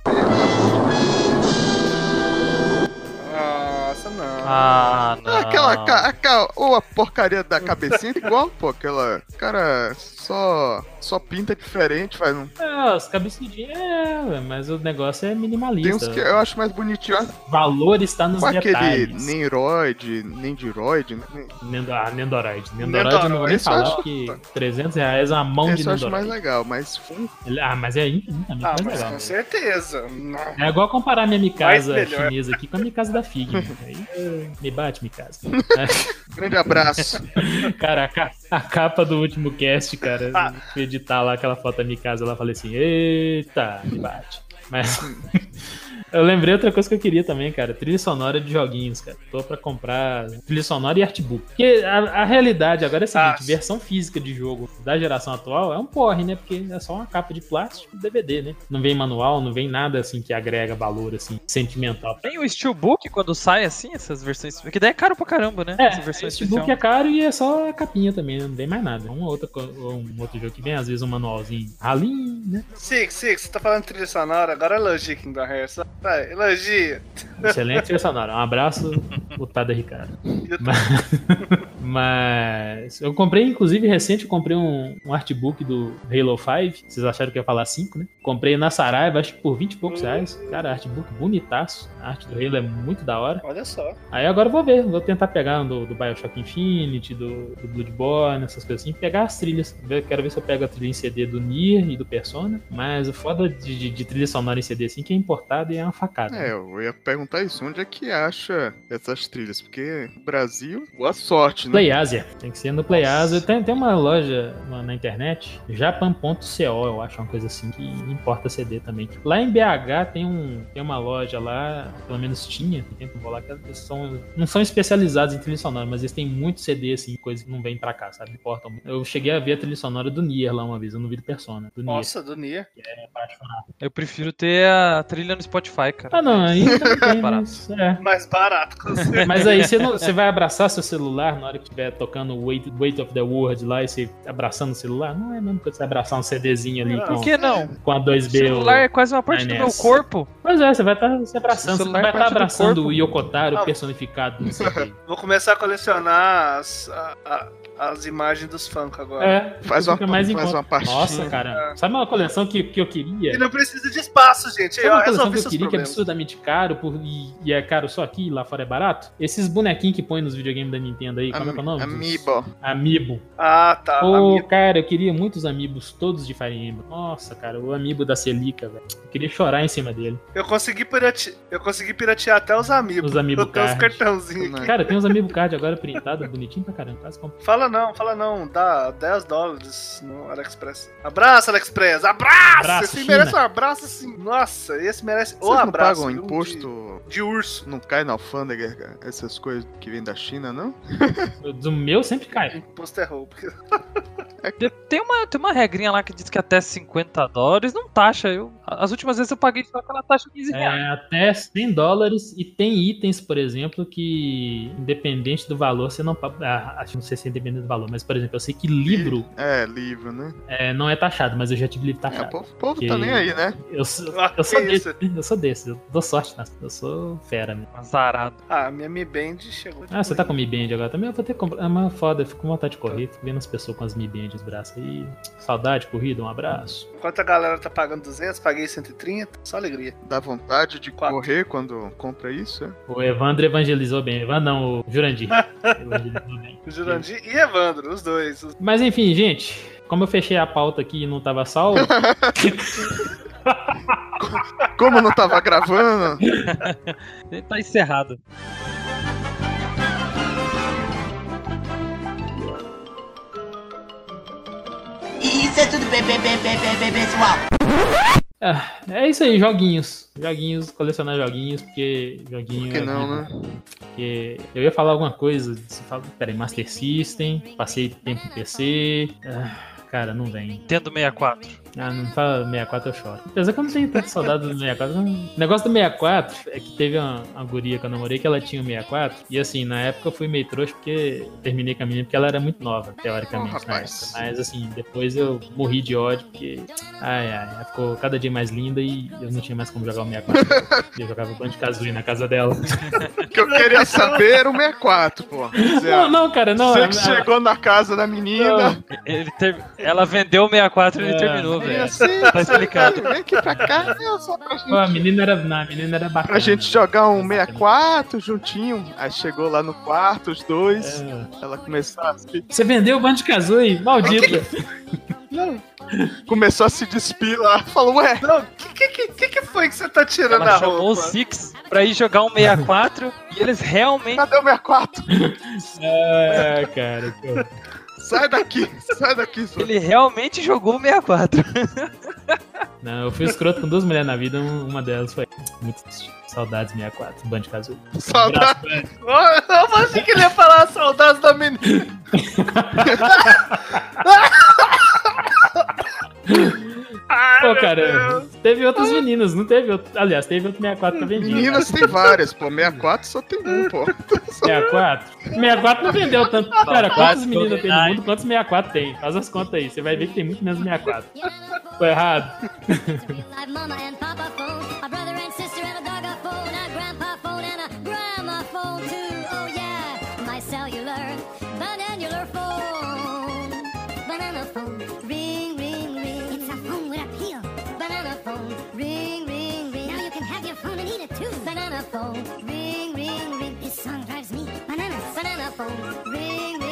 Não. Ah, não. Ah, aquela. Ou a porcaria da cabecinha é igual, pô, aquela. Cara, só. Só pinta diferente, faz um. É, os cabeçudinhos, é, mas o negócio é Tem minimalista. uns que eu acho mais bonitinho. O valor está nos Com aquele detalhes. Nendroid, Nendiroid, né? Nendo, ah, Nendoroid. Nendoroid eu não vou nem Nendoroid, falar, esse eu porque 300 reais é uma mão de Esse eu acho mais Nendoroid. legal, mas. Ele- Ah, mas é infinitamente Ah, mais mas legal. com né? certeza. Não. É igual comparar minha Mikasa chinesa aqui com a Mikasa da Fig. né? Aí é, me bate, Mikasa. Grande abraço. Cara, a, ca- a capa do último cast, cara, Ah. editar lá aquela foto da Mikasa, ela falei assim, eita, me bate. Mas eu lembrei outra coisa que eu queria também, cara, trilha sonora de joguinhos, cara. Tô pra comprar trilha sonora e artbook. Porque a, a realidade agora é a seguinte, Ah. versão física de jogo da geração atual é um porre, né? Porque é só uma capa de plástico e DVD, né? Não vem manual, não vem nada assim que agrega valor assim sentimental. Tem o Steelbook quando sai assim, essas versões. Que daí é caro pra caramba, né? É, Essa versão esse especial. book é caro e é só a capinha também, né? não vem mais nada. Um outro, co- um outro jogo que vem, às vezes, um manualzinho ralinho, né? Six, Six, você tá falando trilha sonora, agora é Logic da Harrison. Vai, elogia. Excelente trilha sonora. Um abraço, Lutada Ricardo. Mas, mas eu comprei, inclusive, recente, eu comprei um, um artbook do Halo 5. Vocês acharam que ia falar 5, né? Comprei na Saraiva, acho que por 20 e poucos reais. Cara, artbook bonitaço. A arte do Halo é muito da hora. Olha só. Aí agora eu vou ver, vou tentar pegar um do, do Bioshock Infinite, do, do Bloodborne, essas coisas assim, pegar as trilhas. Quero ver se eu pego a trilha em CD do Nier e do Persona. Mas o foda de, de- de trilha sonora em CD assim que é importado e é uma facada. É, eu ia perguntar isso. Onde é que acha essas trilhas? Porque Brasil, boa sorte, né? Play Asia. Tem que ser no Play Asia. Tem, tem uma loja na, na internet, japan.co, eu acho, uma coisa assim, que importa CD também. Lá em BH tem, um, tem uma loja lá, pelo menos tinha, tem tempo eu vou lá, que eles são, não são especializados em trilha sonora, mas eles têm muito CD, assim, coisa que não vem pra cá, sabe? Importam muito. Eu cheguei a ver a trilha sonora do Nier lá uma vez, eu não vi do Persona. Do Nier. Nossa, do Nier. É apaixonado. Eu prefiro ter a trilha no Spotify, cara. Ah, não, não tem, Barato. mas, é. Mais barato. Mas aí você, não- você vai abraçar seu celular na hora que estiver tocando o Weight, Weight of the World lá e você abraçando o celular? Não é mesmo que você abraçar um CDzinho ali Por com, que não? com a O 2B. celular é quase uma parte do meu corpo. Pois é, você vai estar se abraçando. O Você celular vai é estar do abraçando corpo. o Yokotaro Ah. personificado no CD. Vou começar a colecionar as, a- a- as imagens dos funk agora. É, Faz uma- mais faz uma pastinha. Nossa, cara. Sabe uma coleção que, que eu queria? E não precisa de espaço, gente. Sabe Eu uma coleção resolvi que eu queria que é problemas. absurdamente caro por, e, e é caro só aqui e lá fora é barato? Esses bonequinhos que põe nos videogames da Nintendo aí, como é que é o nome? Amiibo. Amiibo. Ah, tá. Pô, cara, eu queria muitos amigos, todos de Fire Emblem. Nossa, cara, o amiibo da Celica, velho. Eu queria chorar em cima dele. Eu consegui, pirate... eu consegui piratear até os amigos. Os amiibo tenho os card. cartãozinhos aqui. Cara, tem uns amiibo card agora printado, bonitinho pra caramba. Quase compro. Fala não, fala não. Dá 10 dólares no AliExpress. Abraço, AliExpress. Abraço! Abraço, esse China. merece um abraço assim. Nossa, esse merece o Vocês não abraço. pagam viu? imposto? De, de urso. Não cai na alfândega cara, essas coisas que vêm da China, não? Do meu sempre cai. Imposto é roubo. Tem uma, tem uma regrinha lá que diz que até 50 dólares não taxa. Eu, as últimas vezes eu paguei só aquela taxa de 15 reais. É, até 100 dólares e tem itens, por exemplo, que independente do valor, você não. pa- Ah, acho que não sei se é independente do valor, mas por exemplo, eu sei que livro É, livro, né? é, não é taxado, mas eu já tive livro É, o taxado. povo, o povo Que- tá nem aí, né? Eu sou, Ah, eu sou que desse, eu sou desse, eu dou sorte, né? eu sou fera, né? Azarado. Ah, minha Mi Band chegou. Ah, você tá com Mi Band agora também? Eu vou ter que comprar. É uma foda, eu fico com vontade de correr. Fico vendo as pessoas com as Mi Band nos braços aí. Saudade, corrida, um abraço. Enquanto a galera tá pagando 200, paguei 130. Só alegria. Dá vontade de Quatro. correr quando compra isso, é? O Evandro evangelizou bem. Evandro não, o Jurandir. evangelizou bem. O Jurandir e Evandro, os dois. Mas enfim, gente, como eu fechei a pauta aqui e não tava salvo, Como não tava gravando, tá encerrado. Isso é tudo bem, bem, bem, bem, bem, bem, pessoal. Ah, é isso aí, joguinhos. Joguinhos, colecionar joguinhos, porque joguinho. por que é não, né? Porque eu ia falar alguma coisa. Você fala, peraí, Master System, passei tempo em PC. Ah, cara, não vem. Nintendo 64. Ah, não fala 64, eu choro. Apesar que eu não tenho tanta saudade do 64. O negócio do 64 é que teve uma, uma guria que eu namorei que ela tinha o 64. E assim, na época eu fui meio trouxa porque terminei com a menina porque ela era muito nova, teoricamente, Oh, na época. Mas assim, depois eu morri de ódio porque. Ai, ai, ela ficou cada dia mais linda e eu não tinha mais como jogar o 64. eu jogava Banjo Kazooie na casa dela. O que eu queria saber era o 64, pô. Não, não, cara, não. Você a- que a- chegou na casa da menina. Ele ter- Ela vendeu o 64 e ele É. terminou, Velho. assim, Tá explicado. Vem aqui pra cá, é só pra gente, Pô, a menina era, não, a menina era bacana. pra gente jogar um 64 juntinho. Aí chegou lá no quarto, os dois. É. Ela começou a se, Você vendeu o Banjo Kazooie, maldito. começou a se despir lá. Falou, ué, Não, o que, que, que, que foi que você tá tirando Ela a chamou o roupa? Six pra ir jogar um 64 e eles realmente. cadê o 64? É, cara. pô. Sai daqui, sai daqui, só. Ele realmente jogou o 64. Não, eu fui escroto com duas mulheres na vida, um- uma delas foi muito triste. Saudades 64, Band Kazooie. Saudade. Eu achei que ele ia falar saudades da menina. Ai, pô, cara, teve outras meninas, não teve outro. Aliás, teve outro 64 que tá eu vendi. Meninas tem várias, pô. 64 só tem um, pô. 64? 64 não vendeu tanto. Cara, quantas meninas tem no mundo, quantos 64 tem? Faz as contas aí, você vai ver que tem muito menos 64. Foi errado. Banana phone. two banana phone. Ring, ring, ring. This song drives me bananas. Banana phone. Ring, ring.